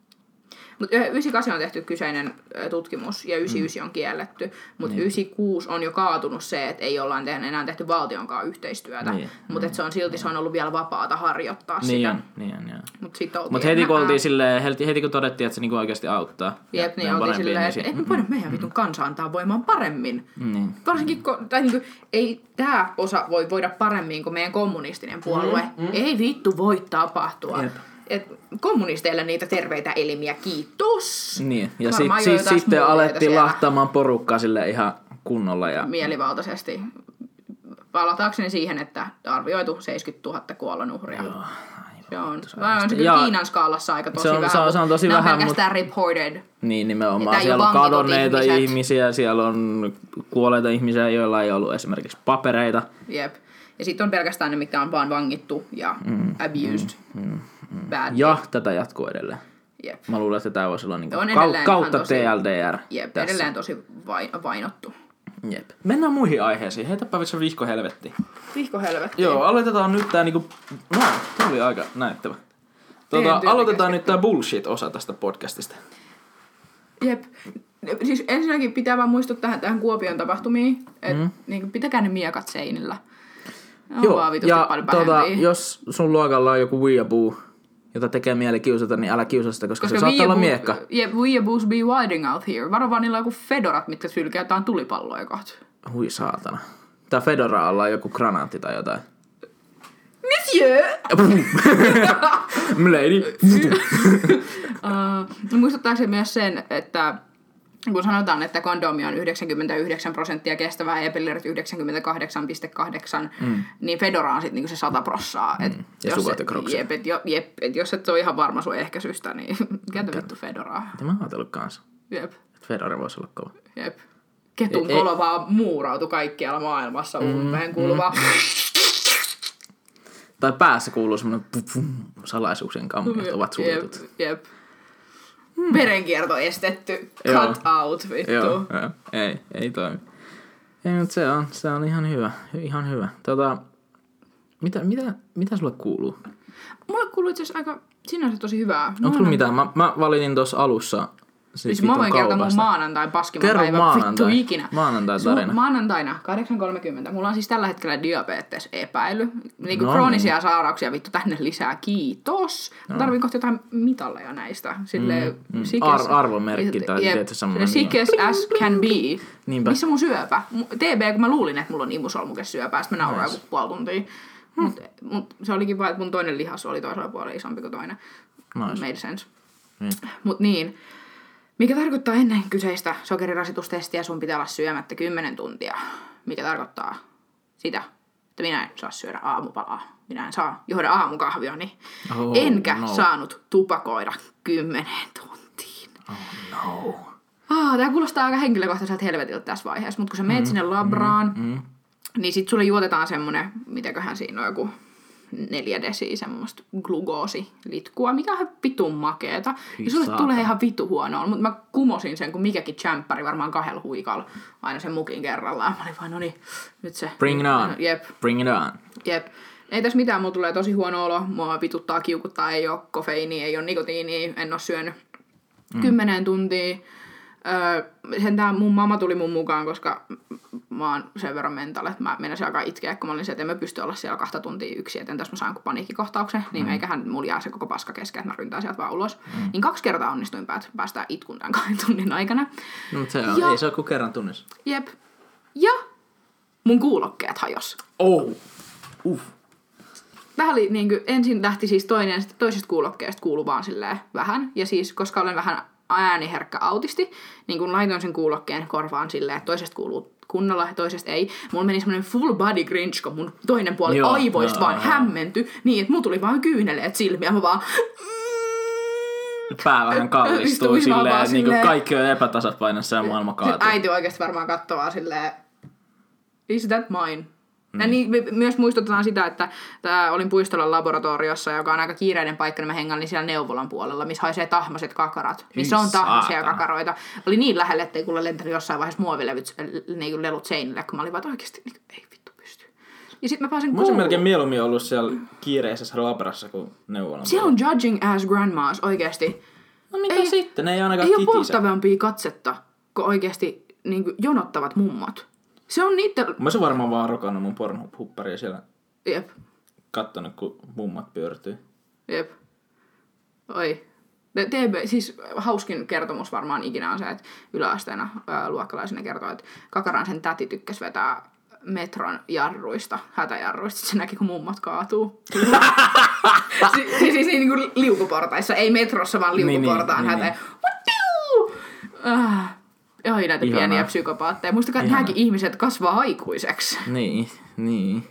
Mutta 98 on tehty kyseinen tutkimus ja 99 mm. on kielletty, mutta niin. 96 on jo kaatunut se, että ei olla enää tehty valtionkaan yhteistyötä. Niin, Mutta se on silti se on ollut vielä vapaata harjoittaa Niin sitä. on, niin on, joo. Mutta sitten Mutta heti kun oltiin silleen, heti, heti kun todettiin, että se niinku oikeasti auttaa. Jep, niin oltiin silleen, että si- ei me voida meidän vitun kansa antaa voimaan paremmin. Niin. Varsinkin, kun, tai niinku, ei tämä osa voi voida paremmin kuin meidän kommunistinen puolue. Mm, mm. Ei vittu voi tapahtua. Jep. Et kommunisteille niitä terveitä elimiä, kiitos. Niin, ja sit, sit, sitten alettiin siellä. lahtaamaan porukkaa sille ihan kunnolla. Ja... Mielivaltaisesti. Palataakseni siihen, että arvioitu 70 000 kuolonuhria. Joo, Se on, se on se Ja- Kiinan skaalassa aika tosi Se on- vähän. se on- se on mutta tosi vähän, pelkästään reported. Niin, nimenomaan. Siellä on kadonneita ihmiset. ihmisiä, siellä on kuolleita ihmisiä, joilla ei ollut esimerkiksi papereita. Jep. Ja sitten on pelkästään ne, mitkä on vaan vangittu ja mm, abused. Mm, mm, badly. Ja tätä jatkuu edelleen. Jep. Mä luulen, että tämä voisi olla niin On kau- kautta tosi- TLDR Jep, tässä. edelleen tosi vain, vainottu. Jep. Mennään muihin aiheisiin. Heitäpä vitsi vihko helvetti. Vihko helvetti. Joo, aloitetaan nyt tää niinku... No, tää oli aika näyttävä. Tuota, aloitetaan nyt tää bullshit-osa tästä podcastista. Jep. Siis ensinnäkin pitää vaan muistuttaa tähän, tähän Kuopion tapahtumiin, että mm. niin pitäkää ne miekat seinillä. Ne on vaan vitusti ja tota, pahempia. jos sun luokalla on joku weeaboo, jota tekee mieli kiusata, niin älä kiusaa sitä, koska, koska se saattaa olla miekka. Jep, weeaboos be wilding out here. Varo vaan niillä on joku fedorat, mitkä sylkää jotain tulipalloja kohta. Hui saatana. Tää Fedora alla on joku granaatti tai jotain. Monsieur! Lady. Uh, muistuttaako se myös sen, että kun sanotaan, että kondomi on 99 prosenttia kestävää ja pillerit 98,8, mm. niin Fedora on sitten niinku se 100 prossaa. Et Mm. Ja jos Crocs. Jep, et, jep, et jos et ole ihan varma sun ehkäisystä, niin käytä vittu Fedoraa. Mitä mä oon ajatellut kanssa? Jep, Että Fedora voisi olla kova. jep. Ketun Ei- ei- kolo vaan muurautu kaikkialla maailmassa umpeen kuuluvaa. Tai päässä kuuluu pum, salaisuuksien kammiot ovat suljetut. Jep, jep. Verenkierto estetty. Joo. Cut out, vittu. Joo, joo. Ei, ei toimi. Ei, mutta se on, se on ihan hyvä. Ihan hyvä. Tota, mitä, mitä, mitä sulle kuuluu? Mulle kuuluu itse asiassa aika sinänsä tosi hyvää. Onko sulla mitään? Mä, mä valitin tuossa alussa siis, Siis mä voin kertoa mun kaupasta. maanantain paskimman Kerro päivän maanantai. vittu ikinä. Maanantai tarina. Maanantaina 8.30. Mulla on siis tällä hetkellä diabetes epäily. Niinku No kroonisia sairauksia vittu tänne lisää. Kiitos. Mä tarvin kohta jotain mitalleja näistä. Silleen mm. sick Ar- as- arvomerkki tai Jep, tietysti semmonen Sick niin as, can be. Niinpä. Missä mun syöpä? TB, kun mä luulin, että mulla on imusolmukesyöpää. Sitten mä nauroin Nice. puoli tuntia. Mut, mut se olikin vaan, että mun toinen lihas oli toisella puolella isompi kuin toinen. Nice. Made sense. Niin. Mut niin. Mikä tarkoittaa ennen kyseistä sokerirasitustestiä sun pitää olla syömättä 10 tuntia. Mikä tarkoittaa sitä, että minä en saa syödä aamupalaa. Minä en saa juoda aamukahvia, niin Oh, enkä no. saanut tupakoida 10 tuntiin. No. Ah, tää kuulostaa aika henkilökohtaiselta helvetiltä tässä vaiheessa, mutta kun sä meet sinne labraan, Mm. niin sit sulle juotetaan semmonen, mitäköhän siinä on joku neljä desiä semmoista glukoosilitkua, mikä on ihan vitun makeeta. Ja sulle saatana. tulee ihan vittu huonoa, mutta mä kumosin sen, kun mikäkin champpari varmaan kahdella huikalla aina sen mukin kerrallaan. Mä olin vaan, no niin, nyt se. Bring it on. Jep, Bring it on. jep. Ei tässä mitään, mulla tulee tosi huono olo, mua vituttaa, kiukuttaa, ei ole kofeiiniä, ei ole nikotiinia, en ole syönyt mm. kymmenen tuntia. Öö, sentään mun mamma tuli mun mukaan, koska mä oon sen verran mental, että mä menisin alkaa itkeä, kun mä olin se, että en mä pysty olla siellä kahta tuntia yksin, että entäs mä saan paniikkikohtauksen, niin mm. eiköhän mulla jää se koko paska kesken, että mä ryntään sieltä vaan ulos. Mm. Niin kaksi kertaa onnistuin päät, päästään itkun tämän kahden tunnin aikana. No, mutta se on, Ja- ei se ole kuin kerran tunnissa. Jep. Ja mun kuulokkeet hajos. Oh. Uff. Tämä oli niin kuin, ensin lähti siis toinen, toisesta kuulokkeesta kuulu vaan silleen vähän. Ja siis, koska olen vähän ääniherkkä autisti, niin kun laitoin sen kuulokkeen korvaan silleen, että toisesta kuuluu kunnolla ja toisesta ei. Mulla meni semmoinen full body cringe, kun mun toinen puoli Joo, aivoista joo, vaan joo. hämmentyi niin, että mulla tuli vaan kyyneleet silmiä. Mä vaan... Pää vähän kallistuu vaan silleen, vaan että niinku silleen- kaikki on epätasapainossa ja maailma kaatuu. äiti oikeasti varmaan katsoo vaan silleen, is that mine? Mm. Ja niin, me myös muistutetaan sitä, että tää olin puistolla laboratoriossa, joka on aika kiireinen paikka, niin mä hengailin siellä neuvolan puolella, missä haisee tahmaset kakarat. Missä on tahmasia saatana. kakaroita. Oli niin lähellä, ettei kuule lentänyt jossain vaiheessa muovilevyt, niin kuin lelut seinille, kun mä olin vaan oikeasti, niin, ei vittu pysty. Ja sitten mä pääsin Mä olisin kouluun. melkein mieluummin ollut siellä kiireisessä labrassa kuin neuvolalla. Siellä on judging as grandmas oikeesti. No mitä Ei- sitten? Ne ei ainakaan Ei ole kitise. polttavampia katsetta kuin oikeasti niin kuin jonottavat mummot. Se on niiden... Mä olisin varmaan vaan rokannut mun Pornhub-hupparia siellä Jep, kattonut, kun mummat pyörtyy. jep. Oi. Te- TB, siis hauskin kertomus varmaan ikinä on se, että yläasteena ää, luokkalaisena kertoo, että Kakaran sen täti tykkäsi vetää metron jarruista, hätäjarruista, se näki, kun mummot kaatuu. si- siis, siis niin kuin liukuportaissa, ei metrossa, vaan Niin, niin, liukuportaan niin, hätä. Niin, ah. Oi näitä Ihanaa. pieniä psykopaatteja. Muistakaa, että nämäkin ihmiset kasvaa aikuiseksi. Niin, niin.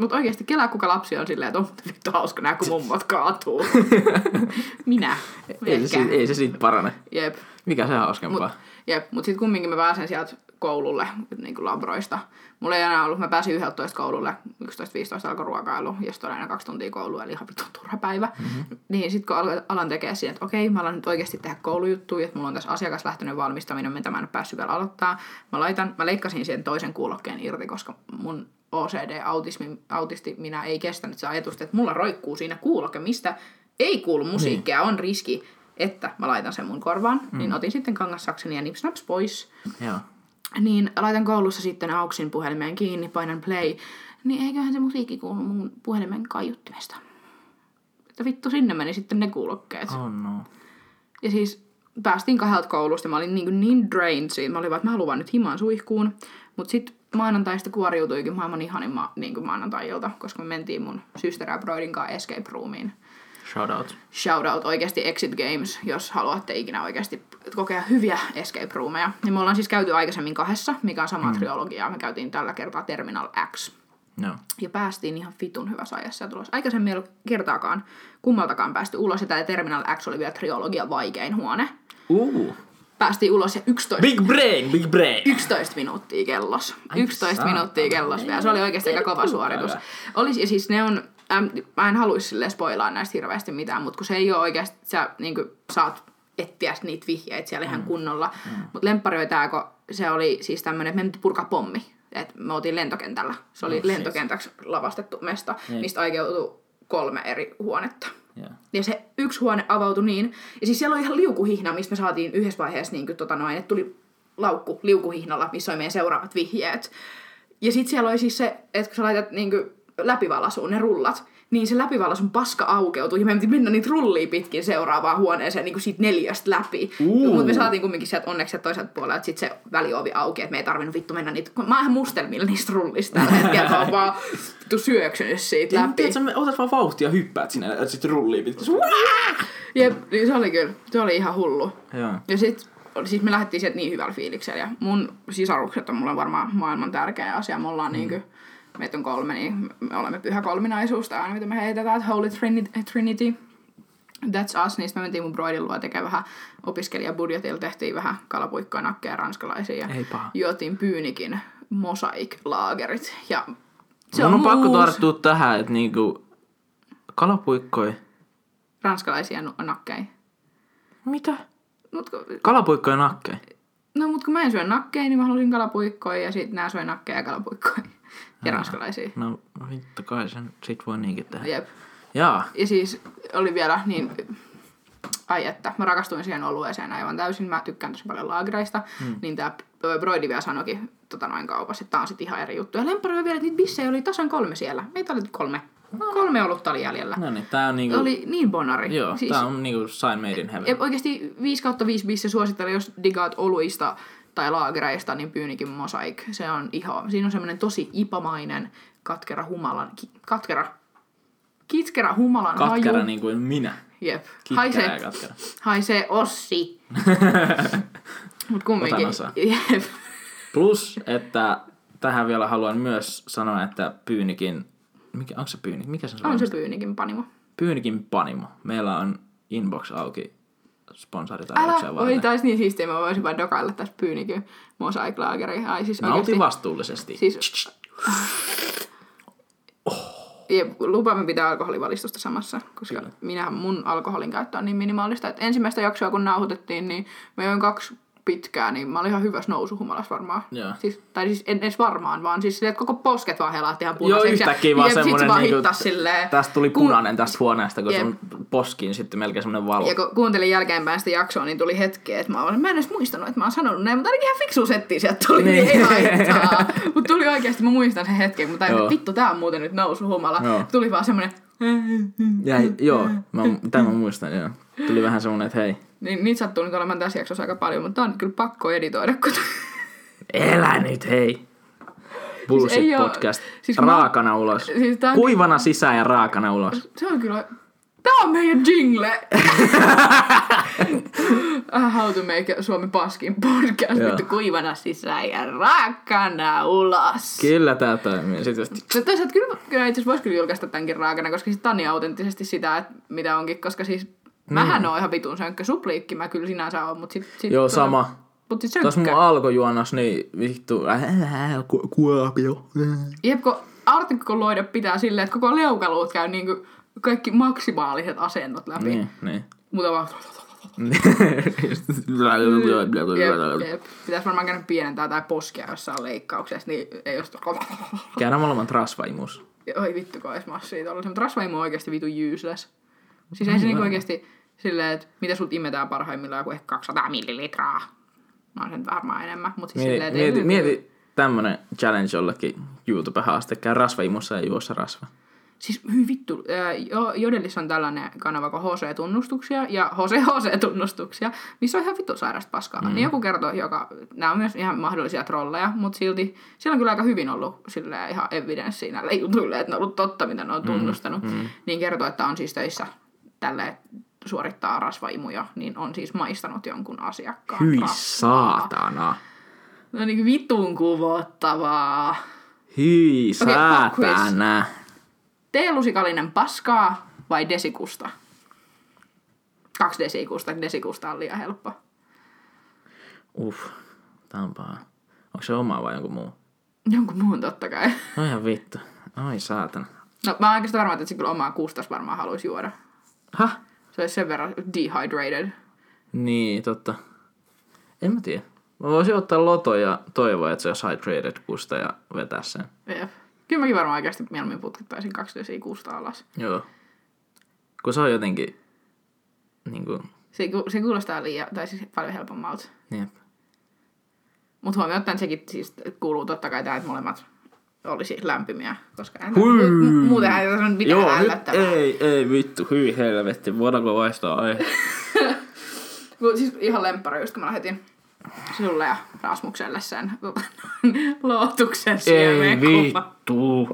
Mutta oikeasti kelaa, kuka lapsi on silleen, että on vittu hauska nää, kun mummot kaatuu. Minä. Ei se, ei se siitä parane. Jep. Mikä se on hauskempaa? Jep, mutta sitten kumminkin mä pääsen sieltä koululle niin kuin labroista. Mulla ei enää ollut, mä pääsin 11 koululle, 11-15 alkoi ruokailu, ja sitten oli aina kaksi tuntia koulua, eli ihan vittu turha päivä. Mm-hmm. Niin sitten kun al- alan tekee siihen, että okei, mä alan nyt oikeasti tehdä koulujuttuja, että mulla on tässä asiakaslähtöinen valmistaminen, mitä mä en ole päässyt vielä aloittaa. Mä, laitan, mä leikkasin siihen toisen kuulokkeen irti, koska mun OCD-autismi, autisti minä ei kestänyt se ajatus, että mulla roikkuu siinä kuuloke, mistä ei kuulu musiikkia, on riski, että mä laitan sen mun korvaan. Mm. Niin otin sitten kangassakseni ja nipsnaps pois. Joo. Niin laitan koulussa sitten auksin puhelimeen kiinni, painan play. Niin eiköhän se musiikki kuulu mun puhelimen kaiuttimesta. Että vittu sinne meni sitten ne kuulokkeet. Oh no. Ja siis päästiin kahdelta koulusta. Mä olin niin, niin drained siitä. Mä olin vaan, että mä haluan nyt himaan suihkuun. Mutta sitten maanantaista kuoriutuikin maailman ihanin ma- niin maanantai-ilta, koska me mentiin mun syster ja broidin kanssa escape roomiin. Shout out. Shout out oikeasti Exit Games, jos haluatte ikinä oikeasti kokea hyviä escape roomeja. Ja me ollaan siis käyty aikaisemmin kahdessa, mikä on sama mm. trilogia. Me käytiin tällä kertaa Terminal X. Joo. Ja päästiin ihan vitun hyvässä ajassa ja tulossa. Aikaisemmin ei ollut kertaakaan kummaltakaan päästy ulos. Ja tämä Terminal X oli vielä trilogian vaikein huone. Uh. Päästiin ulos ja 11, Big brain, big brain. 11 minuuttia kellos. Ai 11 saatana. minuuttia kellos vielä. Se oli oikeasti aika kova suoritus. Olisi, siis ne on, äm, mä en haluaisi silleen spoilaa näistä hirveästi mitään, mutta kun se ei ole oikeasti, sä niin kuin, saat etsiä niitä vihjeitä siellä ihan kunnolla. Mm. Mutta lemppari oli tää, kun se oli siis tämmönen, että me piti purkaa pommi. Et me oltiin lentokentällä. Se oli shit. lentokentäksi lavastettu mesta, Jep. mistä aikeutui kolme eri huonetta. Joo. Ja se yksi huone avautui niin. Ja siis siellä oli ihan liukuhihna, mistä me saatiin yhdessä vaiheessa, niin kuin, tota noin, että tuli laukku liukuhihnalla, missä oli meidän seuraavat vihjeet. Ja sitten siellä oli siis se, että kun sä laitat niin kuin, läpivalasuun ne rullat, niin se läpivalasun paska aukeutui ja me piti mennä niitä rullia pitkin seuraavaan huoneeseen niin kuin siitä neljästä läpi. Uu. Mutta me saatiin kumminkin sieltä onneksi sieltä toiselta puolelta, että sitten se väliovi auki, että me ei tarvinnut vittu mennä niitä, mä oon ihan mustelmilla niistä rullista tällä hetkellä, mä oon vaan vittu syöksynyt siitä Ja läpi. tiedätkö, me otat vaan vauhtia ja hyppäät sinne, että sit rullii pitkin. Jep, niin se oli kyllä, se oli ihan hullu. Joo. Ja sit, siis me lähdettiin sieltä niin hyvällä fiiliksellä. Ja mun sisarukset on mulle varmaan maailman tärkeä asia. Me ollaan mm. niinkö, meitä on kolme, niin me olemme pyhä kolminaisuus. Tai aina mitä me heitetään, Holy Trinity. That's us. Niistä me mentiin mun broidin luo tekemään vähän opiskelijabudjetilla. Tehtiin vähän kalapuikkoja, nakkeja ranskalaisia. Ja juotiin pyynikin mosaik-laagerit. Ja Se on, on pakko tarttua tähän, että niinku kalapuikkoi. ranskalaisia nakkeja. Mitä? Mut Kalapuikkoja nakkei. No, mutta kun mä en syö nakkeja, niin mä halusin kalapuikkoja ja sitten nää söi nakkeja ja kalapuikkoja. Ja ranskalaisia. No vittu kai sen sit voi niinkin tehdä. Jep. Jaa. Ja siis oli vielä niin... Ai että, mä rakastuin siihen olueeseen aivan täysin. Mä tykkään tosi paljon laagereista. Hmm. Niin tää Broidi vielä sanoikin tota noin kaupassa, että tää on sit ihan eri juttu. Ja lemppari oli vielä, että niitä bissejä oli tasan kolme siellä. Meitä oli kolme. Kolme olutta oli jäljellä. No niin, tää on niinku... Oli niin bonari. Joo, siis, tää on niinku sign made in heaven. Ja oikeasti 5 kautta 5 bisse suosittelen, jos digaat oluista tai laagereista, niin Pyynikin Mosaik. Se on ihan, siinä on semmoinen tosi ipamainen katkera humalan, ki, katkera, kitkera humalan Katkera haju. niin kuin minä. Jep. Kitkera Haisee, ja katkera. haisee ossi. Mut kumminkin. Jep. Plus, että tähän vielä haluan myös sanoa, että Pyynikin... Mikä, onko se Pyynik? Mikä se on? On se Pyynikin panimo. Pyynikin Panimo. Meillä on inbox auki sponsoritarjouksia Älä, oli taas niin siistiä, mä voisin vaan dokailla tästä Pyynikin Mosaik laageri. Ai siis Nauti oikeesti. vastuullisesti. Siis, ja lupaamme pitää alkoholivalistusta samassa, koska minä mun alkoholin käyttö on niin minimaalista, että ensimmäistä jaksoa kun nauhoitettiin, niin mä join kaksi pitkään, niin mä olin ihan hyvässä nousuhumalassa varmaan. Joo. Siis, tai siis en edes varmaan, vaan siis silleen, että koko posket vaan helahti ihan punaiseksi. Joo, yhtäkkiä ja, vaan ja sit se semmonen vaan niinku, hittas silleen. tästä tuli Kun- punainen tästä huoneesta, kun Jep. sun poskiin sitten melkein semmonen valo. Ja kun kuuntelin jälkeenpäin sitä jaksoa, niin tuli hetki, että mä, olin, mä en edes muistanut, että mä oon sanonut näin, mutta ainakin ihan fiksu setti sieltä tuli, niin, Niin. ei haittaa. Mutta tuli oikeasti, mä muistan sen hetken, mutta että vittu, tää on muuten nyt nousuhumala. Joo. Tuli vaan semmonen, Jäi, joo, mä, tämän mä muistan, joo. Tuli vähän semmonen, että hei, niin niitä sattuu nyt olemaan tässä jaksossa aika paljon, mutta on kyllä pakko editoida, kun elä nyt hei. Bullshit ei oo- podcast. siis mä- raakana ulos. siis tää on- Kuivana sisään ja raakana ulos. Se on kyllä... Tää on meidän jingle! Ah, How to make Suomi paskin podcast. Joo. Vittu kuivana sisään ja raakana ulos. Kyllä tää toimii. Sitten just, No, toisaalta kyllä, kyllä itse asiassa voisi kyllä julkaista tämänkin raakana, koska siis tää on niin autenttisesti sitä, että mitä onkin, koska siis mähän oon ihan vitun sönkkö. Supliikki mä kyllä sinänsä oon, mutta sit, sit joo, sama. Mut sit Tuossa mun sönkkö. alkojuonnos, niin vittu, äh, ku- kuopio. Jep, kun artikkuloida pitää silleen, että koko leukaluut käy niinku kaikki maksimaaliset asennot läpi. Niin, niin. Mutta vaan... Jep, jep. Pitäis varmaan käydä pienentää tai poskea jossain leikkauksessa, niin ei jos... Käydään molemmat rasvaimus. Oi vittu, kun edes massia tollasen. Mutta rasvaimu on oikeesti vitu useless. Siis ei se niinku oikeesti silleen, että mitä sut imetään parhaimmillaan joku ehkä 200 millilitraa. No on se nyt varmaan enemmän, mutta siis silleen, Mieti, että ei mieti, se niinku- mieti tämmönen challenge jollekin YouTube-haaste. Käy rasvaimussa ja juossa rasva. Siis hyi vittu, ää, jo, Jodelissa on tällainen kanava kuin HC-tunnustuksia ja HC-HC-tunnustuksia, missä on ihan vittu sairasta paskaa. Mm. Niin joku kertoo, joka, nämä on myös ihan mahdollisia trolleja, mutta silti siellä on kyllä aika hyvin ollut silleen ihan evidenssiä näille jutuille, että ne on ollut totta, mitä ne on tunnustanut. Mm. Niin kertoo, että on siis töissä tälle suorittaa rasvaimuja, niin on siis maistanut jonkun asiakkaan Hyi rasvaa. saatana. No niin vitun kuvottavaa. Hyi saatana. Teelusikallinen paskaa vai desikusta? Kaksi desikusta, desikusta on liian helppo. Uff, tää on paha. Onko se oma vai jonkun muu? Jonkun muun totta kai. No ihan vittu. Oi saatana. No mä oon oikeastaan varma, että se kyllä omaa kustas varmaan haluaisi juoda. Häh? Se olisi sen verran dehydrated. Niin, totta. En mä tiedä. Mä voisin ottaa loto ja toivoa, että se olisi hydrated kusta ja vetää sen. Jep. Kyllä mäkin varmaan oikeasti mieluummin putkittaisin kaksi desikusta alas. Joo. Kun se on jotenkin... Niinku... Se, ku- se kuulostaa liian, tai siis paljon helpommalta. Jep. Mutta huomioon ottaen sekin siis kuuluu totta kai tämä, että molemmat olisi lämpimiä, koska en, Hui. mu- muutenhan ei on mitään Joo, nyt ei, ei vittu, hyi helvetti. Voidaanko vaihtaa aihe? Siis ihan lemppari, just kun mä lähetin sulle ja Rasmukselle sen lootuksen ei vittu.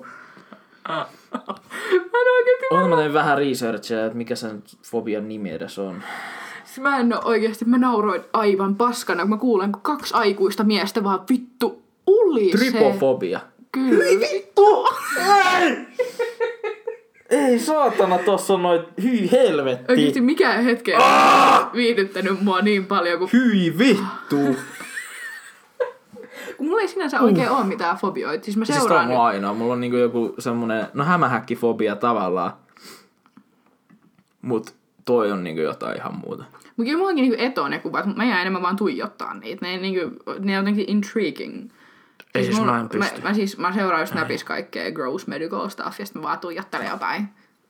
Mä en oikeesti, Oota, mä tein vähän researchia, että mikä sen fobian nimi edes on. siis mä en oo oikeesti, mä nauroin aivan paskana, kun mä kuulen, kun kaksi aikuista miestä vaan vittu ulisee. Tripofobia. Kyllä. vittu. Ei saatana, tossa on noit, hyi helvetti. Oikeesti mikään hetki ei viihdyttänyt mua niin paljon, kun, Hyi vittu. kun mulla ei sinänsä oikein oo mitään fobioita. Siis mä Siis seuraan on nyt. mulla ainoa. Mulla on niinku joku semmonen, no hämähäkkifobia tavallaan. Mut toi on niinku jotain ihan muuta. Mutta kyllä mullakin niinku etoo ne kuvat, mutta mä jään enemmän vaan tuijottaa niitä. Ne, niinku, ne on jotenkin intriguing. Ei siis mulla- mä en pysty. Mä, mä, siis, mä seuraan just Snapissa kaikkea gross medical stuff, ja sitten mä vaan tuijottelen jotain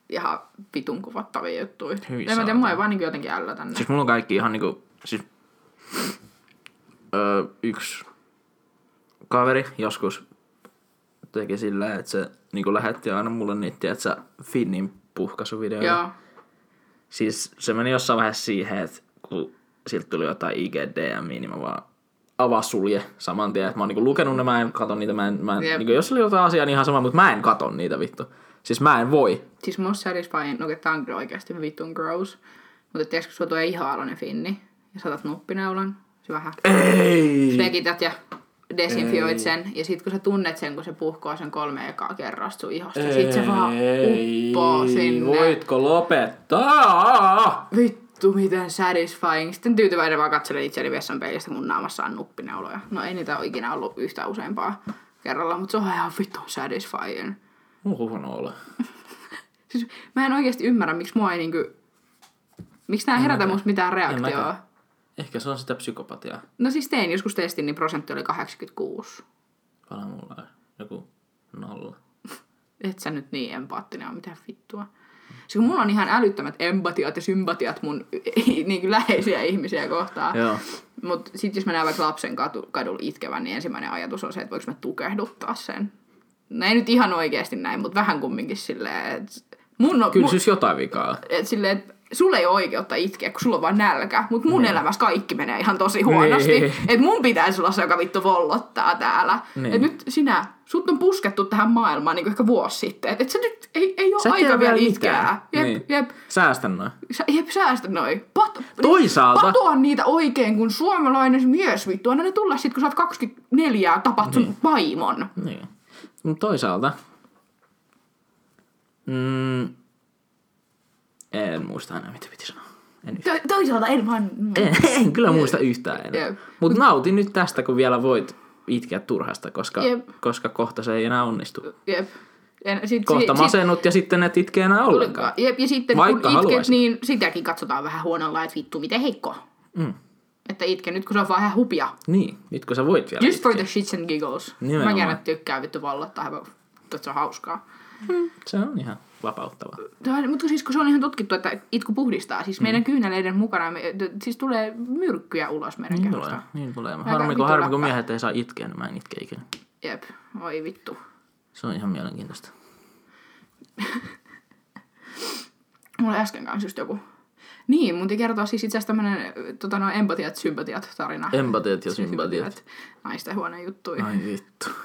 ihan vitun kuvattavia juttuja. Hyi en mä tiedä, mua ei vaan niinku jotenkin ällötä. Siis mulla on kaikki ihan niinku, siis öö, yksi kaveri joskus teki sillä, että se niinku lähetti aina mulle niitä, että sä Finnin puhkaisuvideoja. Joo. Siis se meni jossain vaiheessa siihen, että kun siltä tuli jotain IGDM, niin mä vaan avaa sulje saman tien. Mä oon niinku lukenut ne, mä en kato niitä, mä en, mä en, Jep. niinku, jos oli jotain asiaa, niin ihan sama, mutta mä en kato niitä vittu. Siis mä en voi. Siis most satisfying, no tää on kyllä oikeasti vitun gross. Mutta tiedätkö, kun sulla tulee ihan aloinen finni, ja saatat nuppineulan, se vähän Ei! pekität ja desinfioit sen, ja sit kun sä tunnet sen, kun se puhkoo sen kolme ekaa kerrasta sun ihosta, ja sit se vaan uppoo sinne. Voitko lopettaa? Vittu, miten satisfying. Sitten tyytyväinen vaan katselen itseäni vessan peilistä, kun mun naamassa on nuppineuloja. No ei niitä ole ikinä ollut yhtä useampaa kerralla, mutta se on ihan vittu satisfying. On huono olo. Siis mä en oikeasti ymmärrä, miksi mua ei niinku... Miksi nää herätä musta mitään reaktioa. Ehkä se on sitä psykopatiaa. No siis tein joskus testin, niin prosentti oli 86. Paljon mulla on? Joku nolla. Et sä nyt niin empaattinen ole, mitä vittua. Se kun mulla on ihan älyttömät empatiat ja sympatiat mun niin kuin läheisiä ihmisiä kohtaan. Joo. Mutta sitten jos mä näen vaikka lapsen kadulla itkevän, niin ensimmäinen ajatus on se, että voiko mä tukehduttaa sen. No ei nyt ihan oikeasti näin, mutta vähän kumminkin silleen, että mun on, Kyllä mun, siis jotain vikaa. et silleen, että sulla ei ole oikeutta itkeä, kun sulla on vaan nälkä, mutta mun elämässä kaikki menee ihan tosi huonosti. Niin. Että mun pitäisi olla se, joka vittu vollottaa täällä. Niin. Et nyt sinä, sut on puskettu tähän maailmaan niin ehkä vuosi sitten. Että et sä nyt ei, ei ole Sä aika vielä itkeä. Jep, Niin. jep. Säästä noin. Sä, jep, säästä noin. Pat, Toisaalta- Patoa niitä oikein, kun suomalainen mies vittu. Anna ne tulla sit, kun sä oot 24 ja tapat sun Niin. vaimon. Niin. Mutta toisaalta... Mm, en muista enää, mitä piti sanoa. En, yhtään. To, toisaalta en vaan... en, en kyllä muista yhtään enää. Jep. Mutta nautin nyt tästä, kun vielä voit itkeä turhasta, koska, koska kohta se ei enää onnistu. Jep. En, sit, Kohta sit- masennut ja sitten et itke enää ollenkaan. Jep, ja sitten Vaikka kun itket, haluaisit. niin sitäkin katsotaan vähän huonolla, että vittu, miten heikko. Mm. Että itke nyt, kun se on vaan ihan hupia. Niin, nyt kun sä voit vielä Just for itkeä. the shits and giggles. Nimenomaan. Mä jäänyt tykkään vittu vallottaa, että se on hauskaa. Se on ihan vapauttavaa. Tämä, mutta siis kun se on ihan tutkittu, että itku puhdistaa. Siis Mm. meidän kyyneleiden mukana me, siis tulee myrkkyjä ulos meidän Niin kehosta. tulee, niin tulee. Aika Harmi, kun, harmi, kun miehet ei saa itkeä, niin mä en itke ikinä. Jep, oi vittu. Se on ihan mielenkiintoista. Mulla äsken kanssa just joku. Niin, mun piti kertoa siis itse asiassa tämmönen tota, no, empatiat, sympatiat tarina. Empatiat ja sympatiat. Naisten huoneen juttuja. Ai vittu.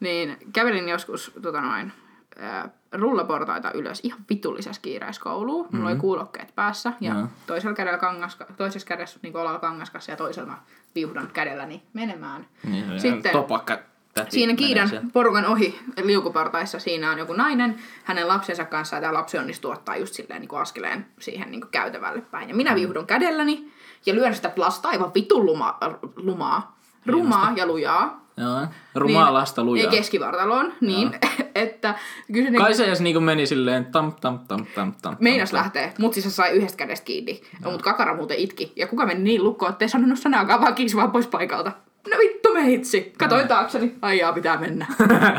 Niin, kävelin joskus tota noin, ää, rullaportaita ylös ihan vitullisessa kiireessä kouluun. Mulla mm-hmm. oli kuulokkeet päässä ja Joo. toisella kädellä kangas, toisessa kädessä niin olalla kangaskassa ja toisella viuhdan kädelläni menemään. Niin, Sitten- topakka täti Siinä siellä. porukan ohi liukuportaissa siinä on joku nainen hänen lapsensa kanssa ja tämä lapsi onnistuu ottaa just silleen niin kuin askeleen siihen niin kuin käytävälle päin. Ja minä Mm. viuhdun kädelläni ja lyön sitä plastaa aivan vitun luma, lumaa, rumaa ja lujaa. Joo, rumaa lasta lujaa. Keskivartaloon, niin että kyseinen Kai se edes niinku meni silleen tam tam tam tam tam. meinas tam, lähtee, mutta siis se sai yhdestä kädestä kiinni. No, mutta kakara muuten itki. Ja kuka meni niin lukkoon, ettei sanonut sanaakaan, vaan kiisi vaan pois paikalta. No vittu meitsi. Katoin taakseni. Ai jaa, pitää mennä.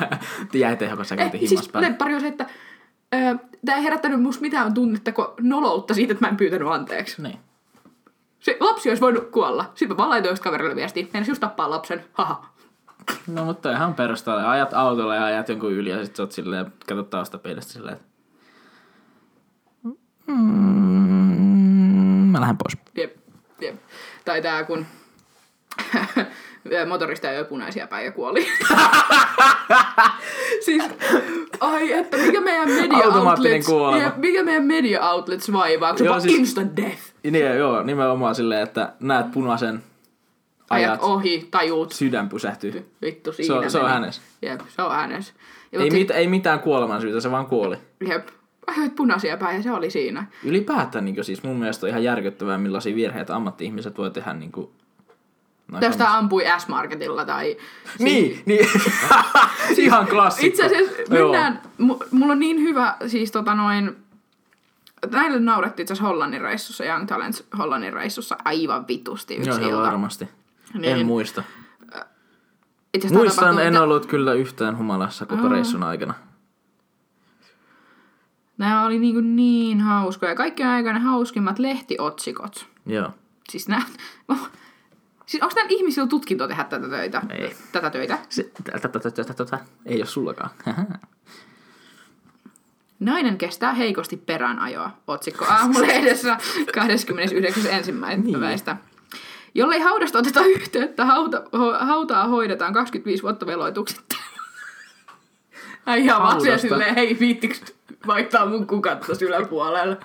Jäi tehokas, sä Eh, siis päälle. lemppari on se, että tämä ei herättänyt musta mitään tunnetta kuin noloutta siitä, että mä en pyytänyt anteeksi. Niin. Se lapsi olisi voinut kuolla. Sitten mä vaan laitoin kaverille viestiä. Meinas just tappaa lapsen. Haha. No mutta ihan perustalle. Ajat autolla ja ajat jonkun yli ja sit sä oot silleen, katsot taustapeilistä silleen. Mm, mä lähden pois. Jep, jep. Tai tää kun motorista ajoi punaisia päin ja kuoli. siis, ai että mikä meidän media outlets, mikä meidän media outlets vaivaa, kun se siis- instant death. Niin, joo, nimenomaan silleen, että näet punaisen, Ajat, ajat, ohi, tajuut. sydän pysähtyy. Vittu Se siinä on, se on hänes. Jep, se on hänes. Ja Ei, mit, ei mitään kuoleman syytä, se vaan kuoli. Jep. Ajoit punaisia päin ja se oli siinä. Ylipäätään niin siis mun mielestä on ihan järkyttävää, millaisia virheitä ammatti-ihmiset voi tehdä niin kuin... No, Tästä ampui S-Marketilla tai... Niin, niin. ihan klassikko. Itse asiassa Joo. mennään... mu- Mulla on niin hyvä, siis tota noin... Näille naurettiin itse Hollannin reissussa, Young Talents Hollannin reissussa aivan vitusti yksi Joo, joo, ilta. varmasti. Niin. En muista. Itse Muistan, en mitä- ollut kyllä yhtään humalassa koko reissun aikana. Nämä oli niin, kuin niin hauskoja. Kaikkien aikoina hauskimmat lehtiotsikot. Joo. Siis nää... Siis onko näillä ihmisillä tutkinto tehdä tätä töitä? Ei. Tätä töitä? Se, tätä, tätä, tätä, tätä. Ei ole sullakaan. Nainen kestää heikosti peräänajoa. Otsikko aamulehdessä 29.1. Niin. Jollei haudasta oteta yhteyttä, hauta, ho, hautaa hoidetaan 25 vuotta veloituksetta. Äijä vaan siellä silleen, hei viittiks vaihtaa mun kukat tossa yläpuolella.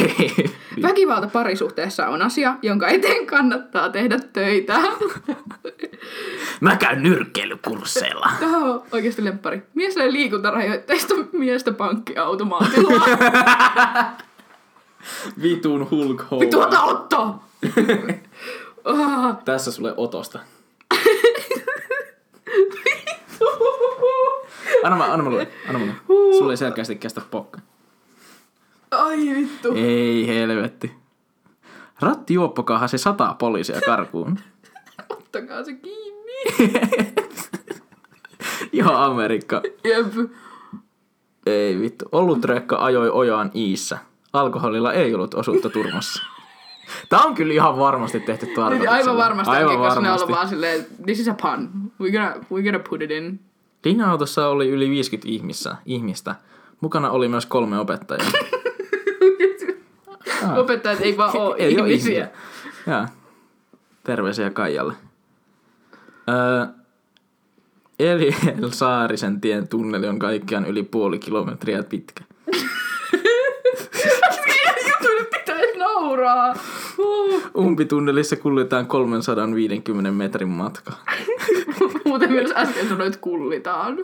Väkivalta parisuhteessa on asia, jonka eteen kannattaa tehdä töitä. Mä käyn nyrkkeilykursseilla. Tämä on oikeasti lemppari. Mies liikuntarajoitteista miestä pankkiautomaatilla. Vitun Hulk Hogan. Vittu ota Otto! Ah, Tässä sulle otosta. Anna mä, anna mä luen. Anna mä. Sulle ei selkeästi kestä pokka. Ai vittu. Ei helvetti. Rattijuoppo kahasi sataa poliisia karkuun. Ottakaa se kiinni. Ihan Amerikka. Jep. Ei vittu. Ollutrekka ajoi ojaan Iissä. Alkoholilla ei ollut osuutta turmassa. Tää on kyllä ihan varmasti tehty tarkoituksella. Aivan varmasti Aivan onkin, koska ne on varmasti. ollut vaan silleen, this is a pun. We're gonna, we're gonna put it in. Linja-autossa oli yli 50 ihmistä. ihmistä. Mukana oli myös kolme opettajaa. Ah. Opettajat ei vaan oo Ei ihmisiä. Jaa. Terveisiä Kaijalle. Öö, Eliel Saarisen tien tunneli on kaikkiaan yli puoli kilometriä pitkä. Jutuille nauraa. Uh. Umpitunnelissa kuljetaan 350 metrin matka. Muuten myös äsken sanoit kullitaan.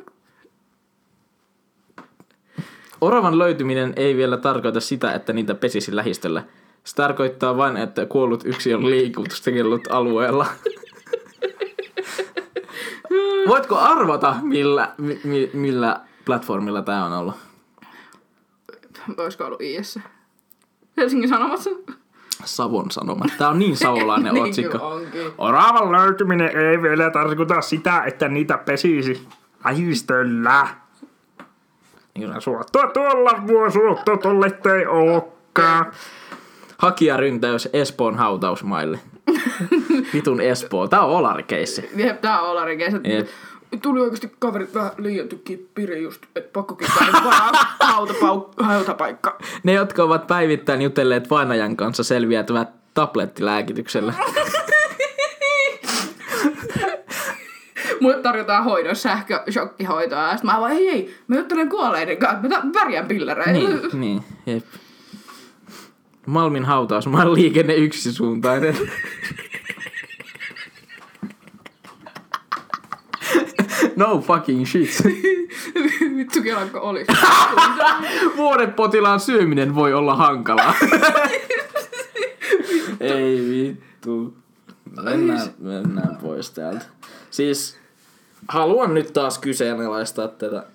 Oravan löytyminen ei vielä tarkoita sitä, että niitä pesisi lähistöllä. Se tarkoittaa vain, että kuollut yksi on liikutuskellut alueella. Voitko arvata, millä, mi, mi- millä platformilla tämä on ollut? Olisiko ollut IS? Helsingin Sanomassa? Savon Sanomat. Tämä on niin savolainen niin otsikko. Oravan löytyminen ei vielä tarkoita sitä, että niitä pesisi lähistöllä. Niin Suottua tuolla vuo suottua tolle ei ookaan. Hakijaryntäys Espoon hautausmaille. Vitun Espoo. Tää on olarikeissi. Jep, tää on Olarikeissa. Tuli oikeasti kaverit vähän liian kippiri just, että pakko kippää varaa hautapau- hautapaikka. Ne, jotka ovat päivittäin jutelleet vainajan kanssa, selviävät tablettilääkityksellä. Mulle tarjotaan hoidossa sähköshokkihoitoa ja sit mä vaan, hei hei, mä juttelen kuolleiden kanssa, mä värjään pillereitä. niin, niin, jep. Malmin hautausmaan liikenne yksisuuntainen. no fucking shit. Vittu kelanko olis. Vuodepotilaan syöminen voi olla hankalaa. Ei vittu. Mennään, mennään pois täältä. Siis haluan nyt taas kyseenalaistaa tätä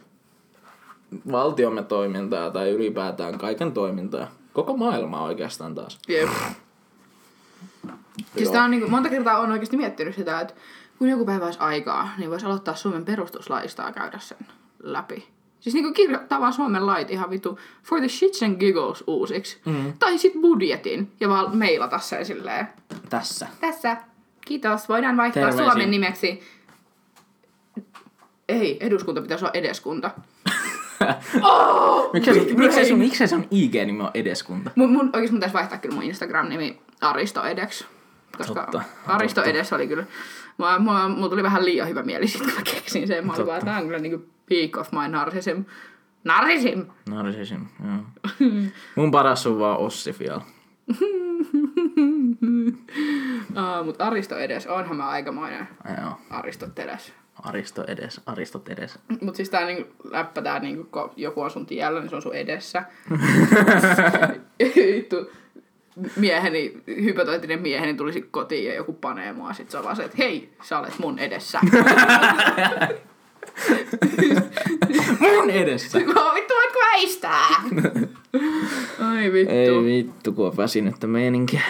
valtiomme toimintaa tai ylipäätään kaiken toimintaa. Koko maailmaa oikeastaan taas. Jep. Siis tää on niinku, monta kertaa on oikeasti miettinyt sitä, että kun joku päivä olisi aikaa, niin voisi aloittaa Suomen perustuslaista ja käydä sen läpi. Siis niinku kirjoittaa vaan Suomen lait ihan vitu for the shits and giggles uusiksi. Mm. Tai sit budjetin ja vaan mailata sen silleen. Tässä. Tässä. Kiitos. Voidaan vaihtaa Terveisiin. Suomen nimeksi. Ei, eduskunta pitäisi olla edeskunta. Miksei sun, miksei sun, miksei sun IG-nimi on edeskunta? Mun, mun, oikeesti mun pitäisi vaihtaa kyllä mun Instagram-nimi Aristo Edex. Koska Totta, Aristo totta. Edes oli kyllä... Mulla, mulla, mulla tuli vähän liian hyvä mieli sit, kun mä keksin sen. Mä olin vaan, tää on kyllä niinku peak of my narcissism. Narcissism! Narcissism, joo. Mun paras on vaan Ossi vielä. Uh, mut Aristo Edes, onhan mä aikamoinen Joo. Aristoteles. Aristo edes, Aristot edes. Mut siis tää niinku, läppä tää niinku, kun joku on sun tiellä, niin se on sun edessä. Vittu, mieheni, hypoteettinen mieheni tulisi kotiin ja joku panee mua. Sit se on vaan se, että hei, sä olet mun edessä. Mun edessä! Mä vittu, voitko väistää? Ai vittu. Ei vittu, kun on väsynyttä meininkiä.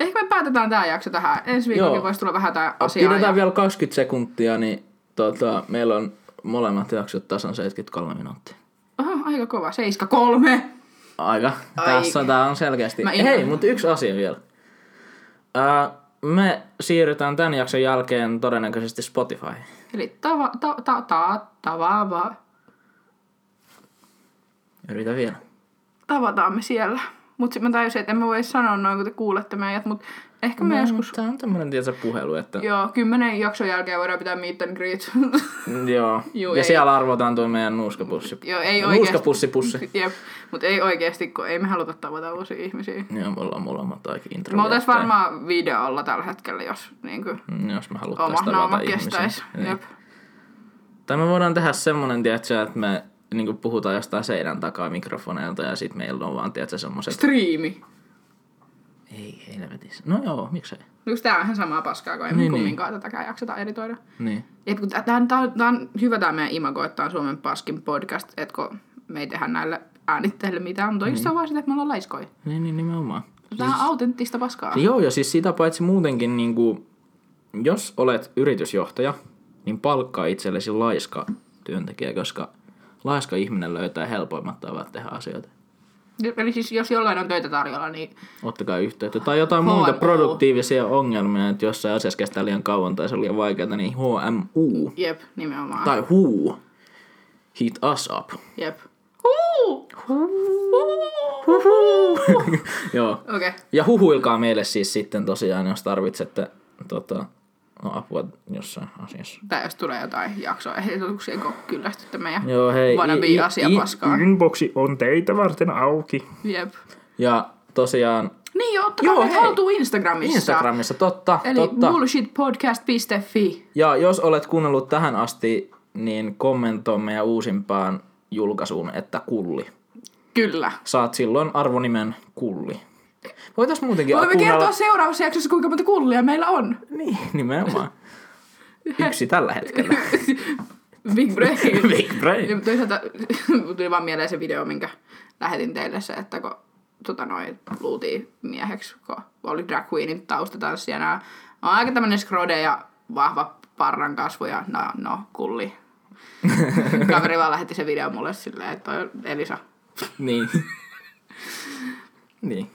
Ehkä me päätetään tää jakso tähän. Ensi viikollakin Joo. voisi tulla vähän tää asiaa. Pidetään Ja... vielä 20 sekuntia, niin tota, meillä on molemmat jaksot tasan 73 minuuttia. Oho, aika kova. 7-3. Aika. Ai. Tässä tää on selkeästi. Mä Hei, mutta yksi asia vielä. Ää, me siirrytään tämän jakson jälkeen todennäköisesti Spotify. Eli tava, ta, ta, ta, tavava. Yritä vielä. Tavataan me siellä. Mut sit mä tajusin, että en mä voi sanoa noin, kun te kuulette meidät, mut ehkä me joskus... Tää on tämmönen tiedätkö, puhelu, että... Joo, kymmenen jakson jälkeen voidaan pitää meet and greet. Joo. Juu, ja ei. siellä arvotaan tuo meidän nuuskapussi. Joo, ei oikeesti. Nuuskapussi pussi. Jep, mut ei oikeesti, kun ei me haluta tavata uusia ihmisiä. Joo, me ollaan molemmat aika Me introvertteja. oltais varmaan videolla tällä hetkellä, jos niinku Mm, Jos me haluttais oma tavata ihmisiä. kestäis. Niin. Jep. Tai me voidaan tehdä semmonen, tiedätkö, että me niinku puhutaan jostain seinän takaa mikrofoneilta ja sit meillä on vaan, tiedätkö, semmoset... Striimi. Ei helvetissä. No joo, miksei. Yksi tää on ihan samaa paskaa, kun ei niin, Niin, kumminkaan tätäkään jakseta editoida. Niin. Jep, kun tää, tää, on- tää, on- tää on hyvä tää meidän imago, että tää on Suomen paskin podcast, että kun me ei tehdä näille äänitteille mitään, mutta oikeastaan vaan sitä, että me ollaan laiskoja. Niin, niin nimenomaan. Tämä on autenttista paskaa. Joo, ja siis sitä paitsi muutenkin, niin kuin, jos olet yritysjohtaja, niin palkkaa itsellesi laiska työntekijä, koska laiska ihminen löytää helpoimmat tavat tehdä asioita. Eli siis jos jollain on töitä tarjolla, niin Ottakaa yhteyttä. Tai jotain muita HMU. produktiivisia ongelmia, että jossain asiassa kestää liian kauan tai se on liian vaikeaa, niin HMU. jep, nimenomaan. Tai WHO. Hit us up. Jep. Joo. Okei. Okay. Ja huhuilkaa meille siis sitten tosiaan, jos tarvitsette tota, no, apua jossain asiassa. Tai jos tulee jotain jaksoehdotuksia, kun kyllästytte meidän Joo, hei. wannabe asia i- paskaa. Inboxi on teitä varten auki. Jep. Ja tosiaan Niin joo, ottakaa Joo, hei. haltuun Instagramissa. Instagramissa, totta, Eli totta. bullshitpodcast.fi. Ja jos olet kuunnellut tähän asti, niin kommentoi meidän uusimpaan julkaisuun, että kulli. Kyllä. Saat silloin arvonimen kulli. Voitais muutenkin Voimme kuunnella... kertoa seuraavassa jaksossa, kuinka monta kullia meillä on. Niin, nimenomaan. Yksi tällä hetkellä. Big brain. Big brain. Ja toisaalta tuli vaan mieleen se video, minkä lähetin teille se, että kun tota noin, luultiin mieheksi, kun oli drag queenin taustatanssijana. On aika tämmönen skrode ja vahva parran kasvu ja no, no kulli. Kaveri vaan lähetti sen video mulle silleen, että toi on Elisa. niin. niin.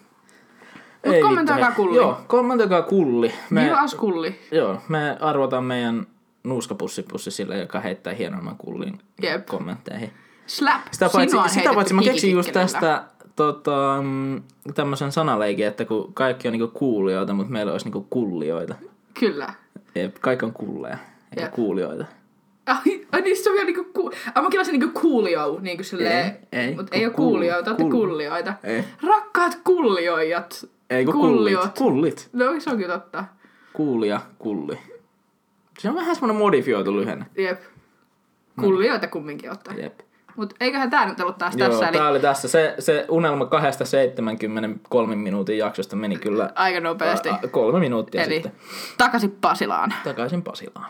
Mut Ei kommentoikaa kulli. Joo, kommentoikaa kulli. Me, us kulli. joo, me arvotaan meidän nuuskapussipussi sille, joka heittää hienomman kullin Jep. kommentteihin. Slap. Sitä paitsi, sitä paitsi mä keksin just tästä tota, mm, tämmöisen sanaleikin, että kun kaikki on niinku kuulijoita, mutta meillä olisi niinku kullioita. Kyllä. Jep, kaikki on kulleja, eikä Jep. kuulijoita. Ai, niin se on vielä niinku ku... Ai mä kilasin niinku kuulio, niinku silleen. Ei, ei, Mut ei oo kuul- kuulijoita, ootte kullioita. Ei. Rakkaat kullioijat. Ei kun Kulliot. kullit. Kullit. No se on kyllä totta. Kuulija, kulli. Se on vähän semmonen modifioitu lyhenne. Jep. Kullioita kumminkin ottaa. Jep. Mut eiköhän tää nyt ollut taas Joo, tässä, eli tää oli tässä. Se, se unelma kahdesta 73 minuutin jaksosta meni kyllä aika nopeasti. ä, kolme minuuttia Eli sitten. takaisin Pasilaan. Takaisin Pasilaan.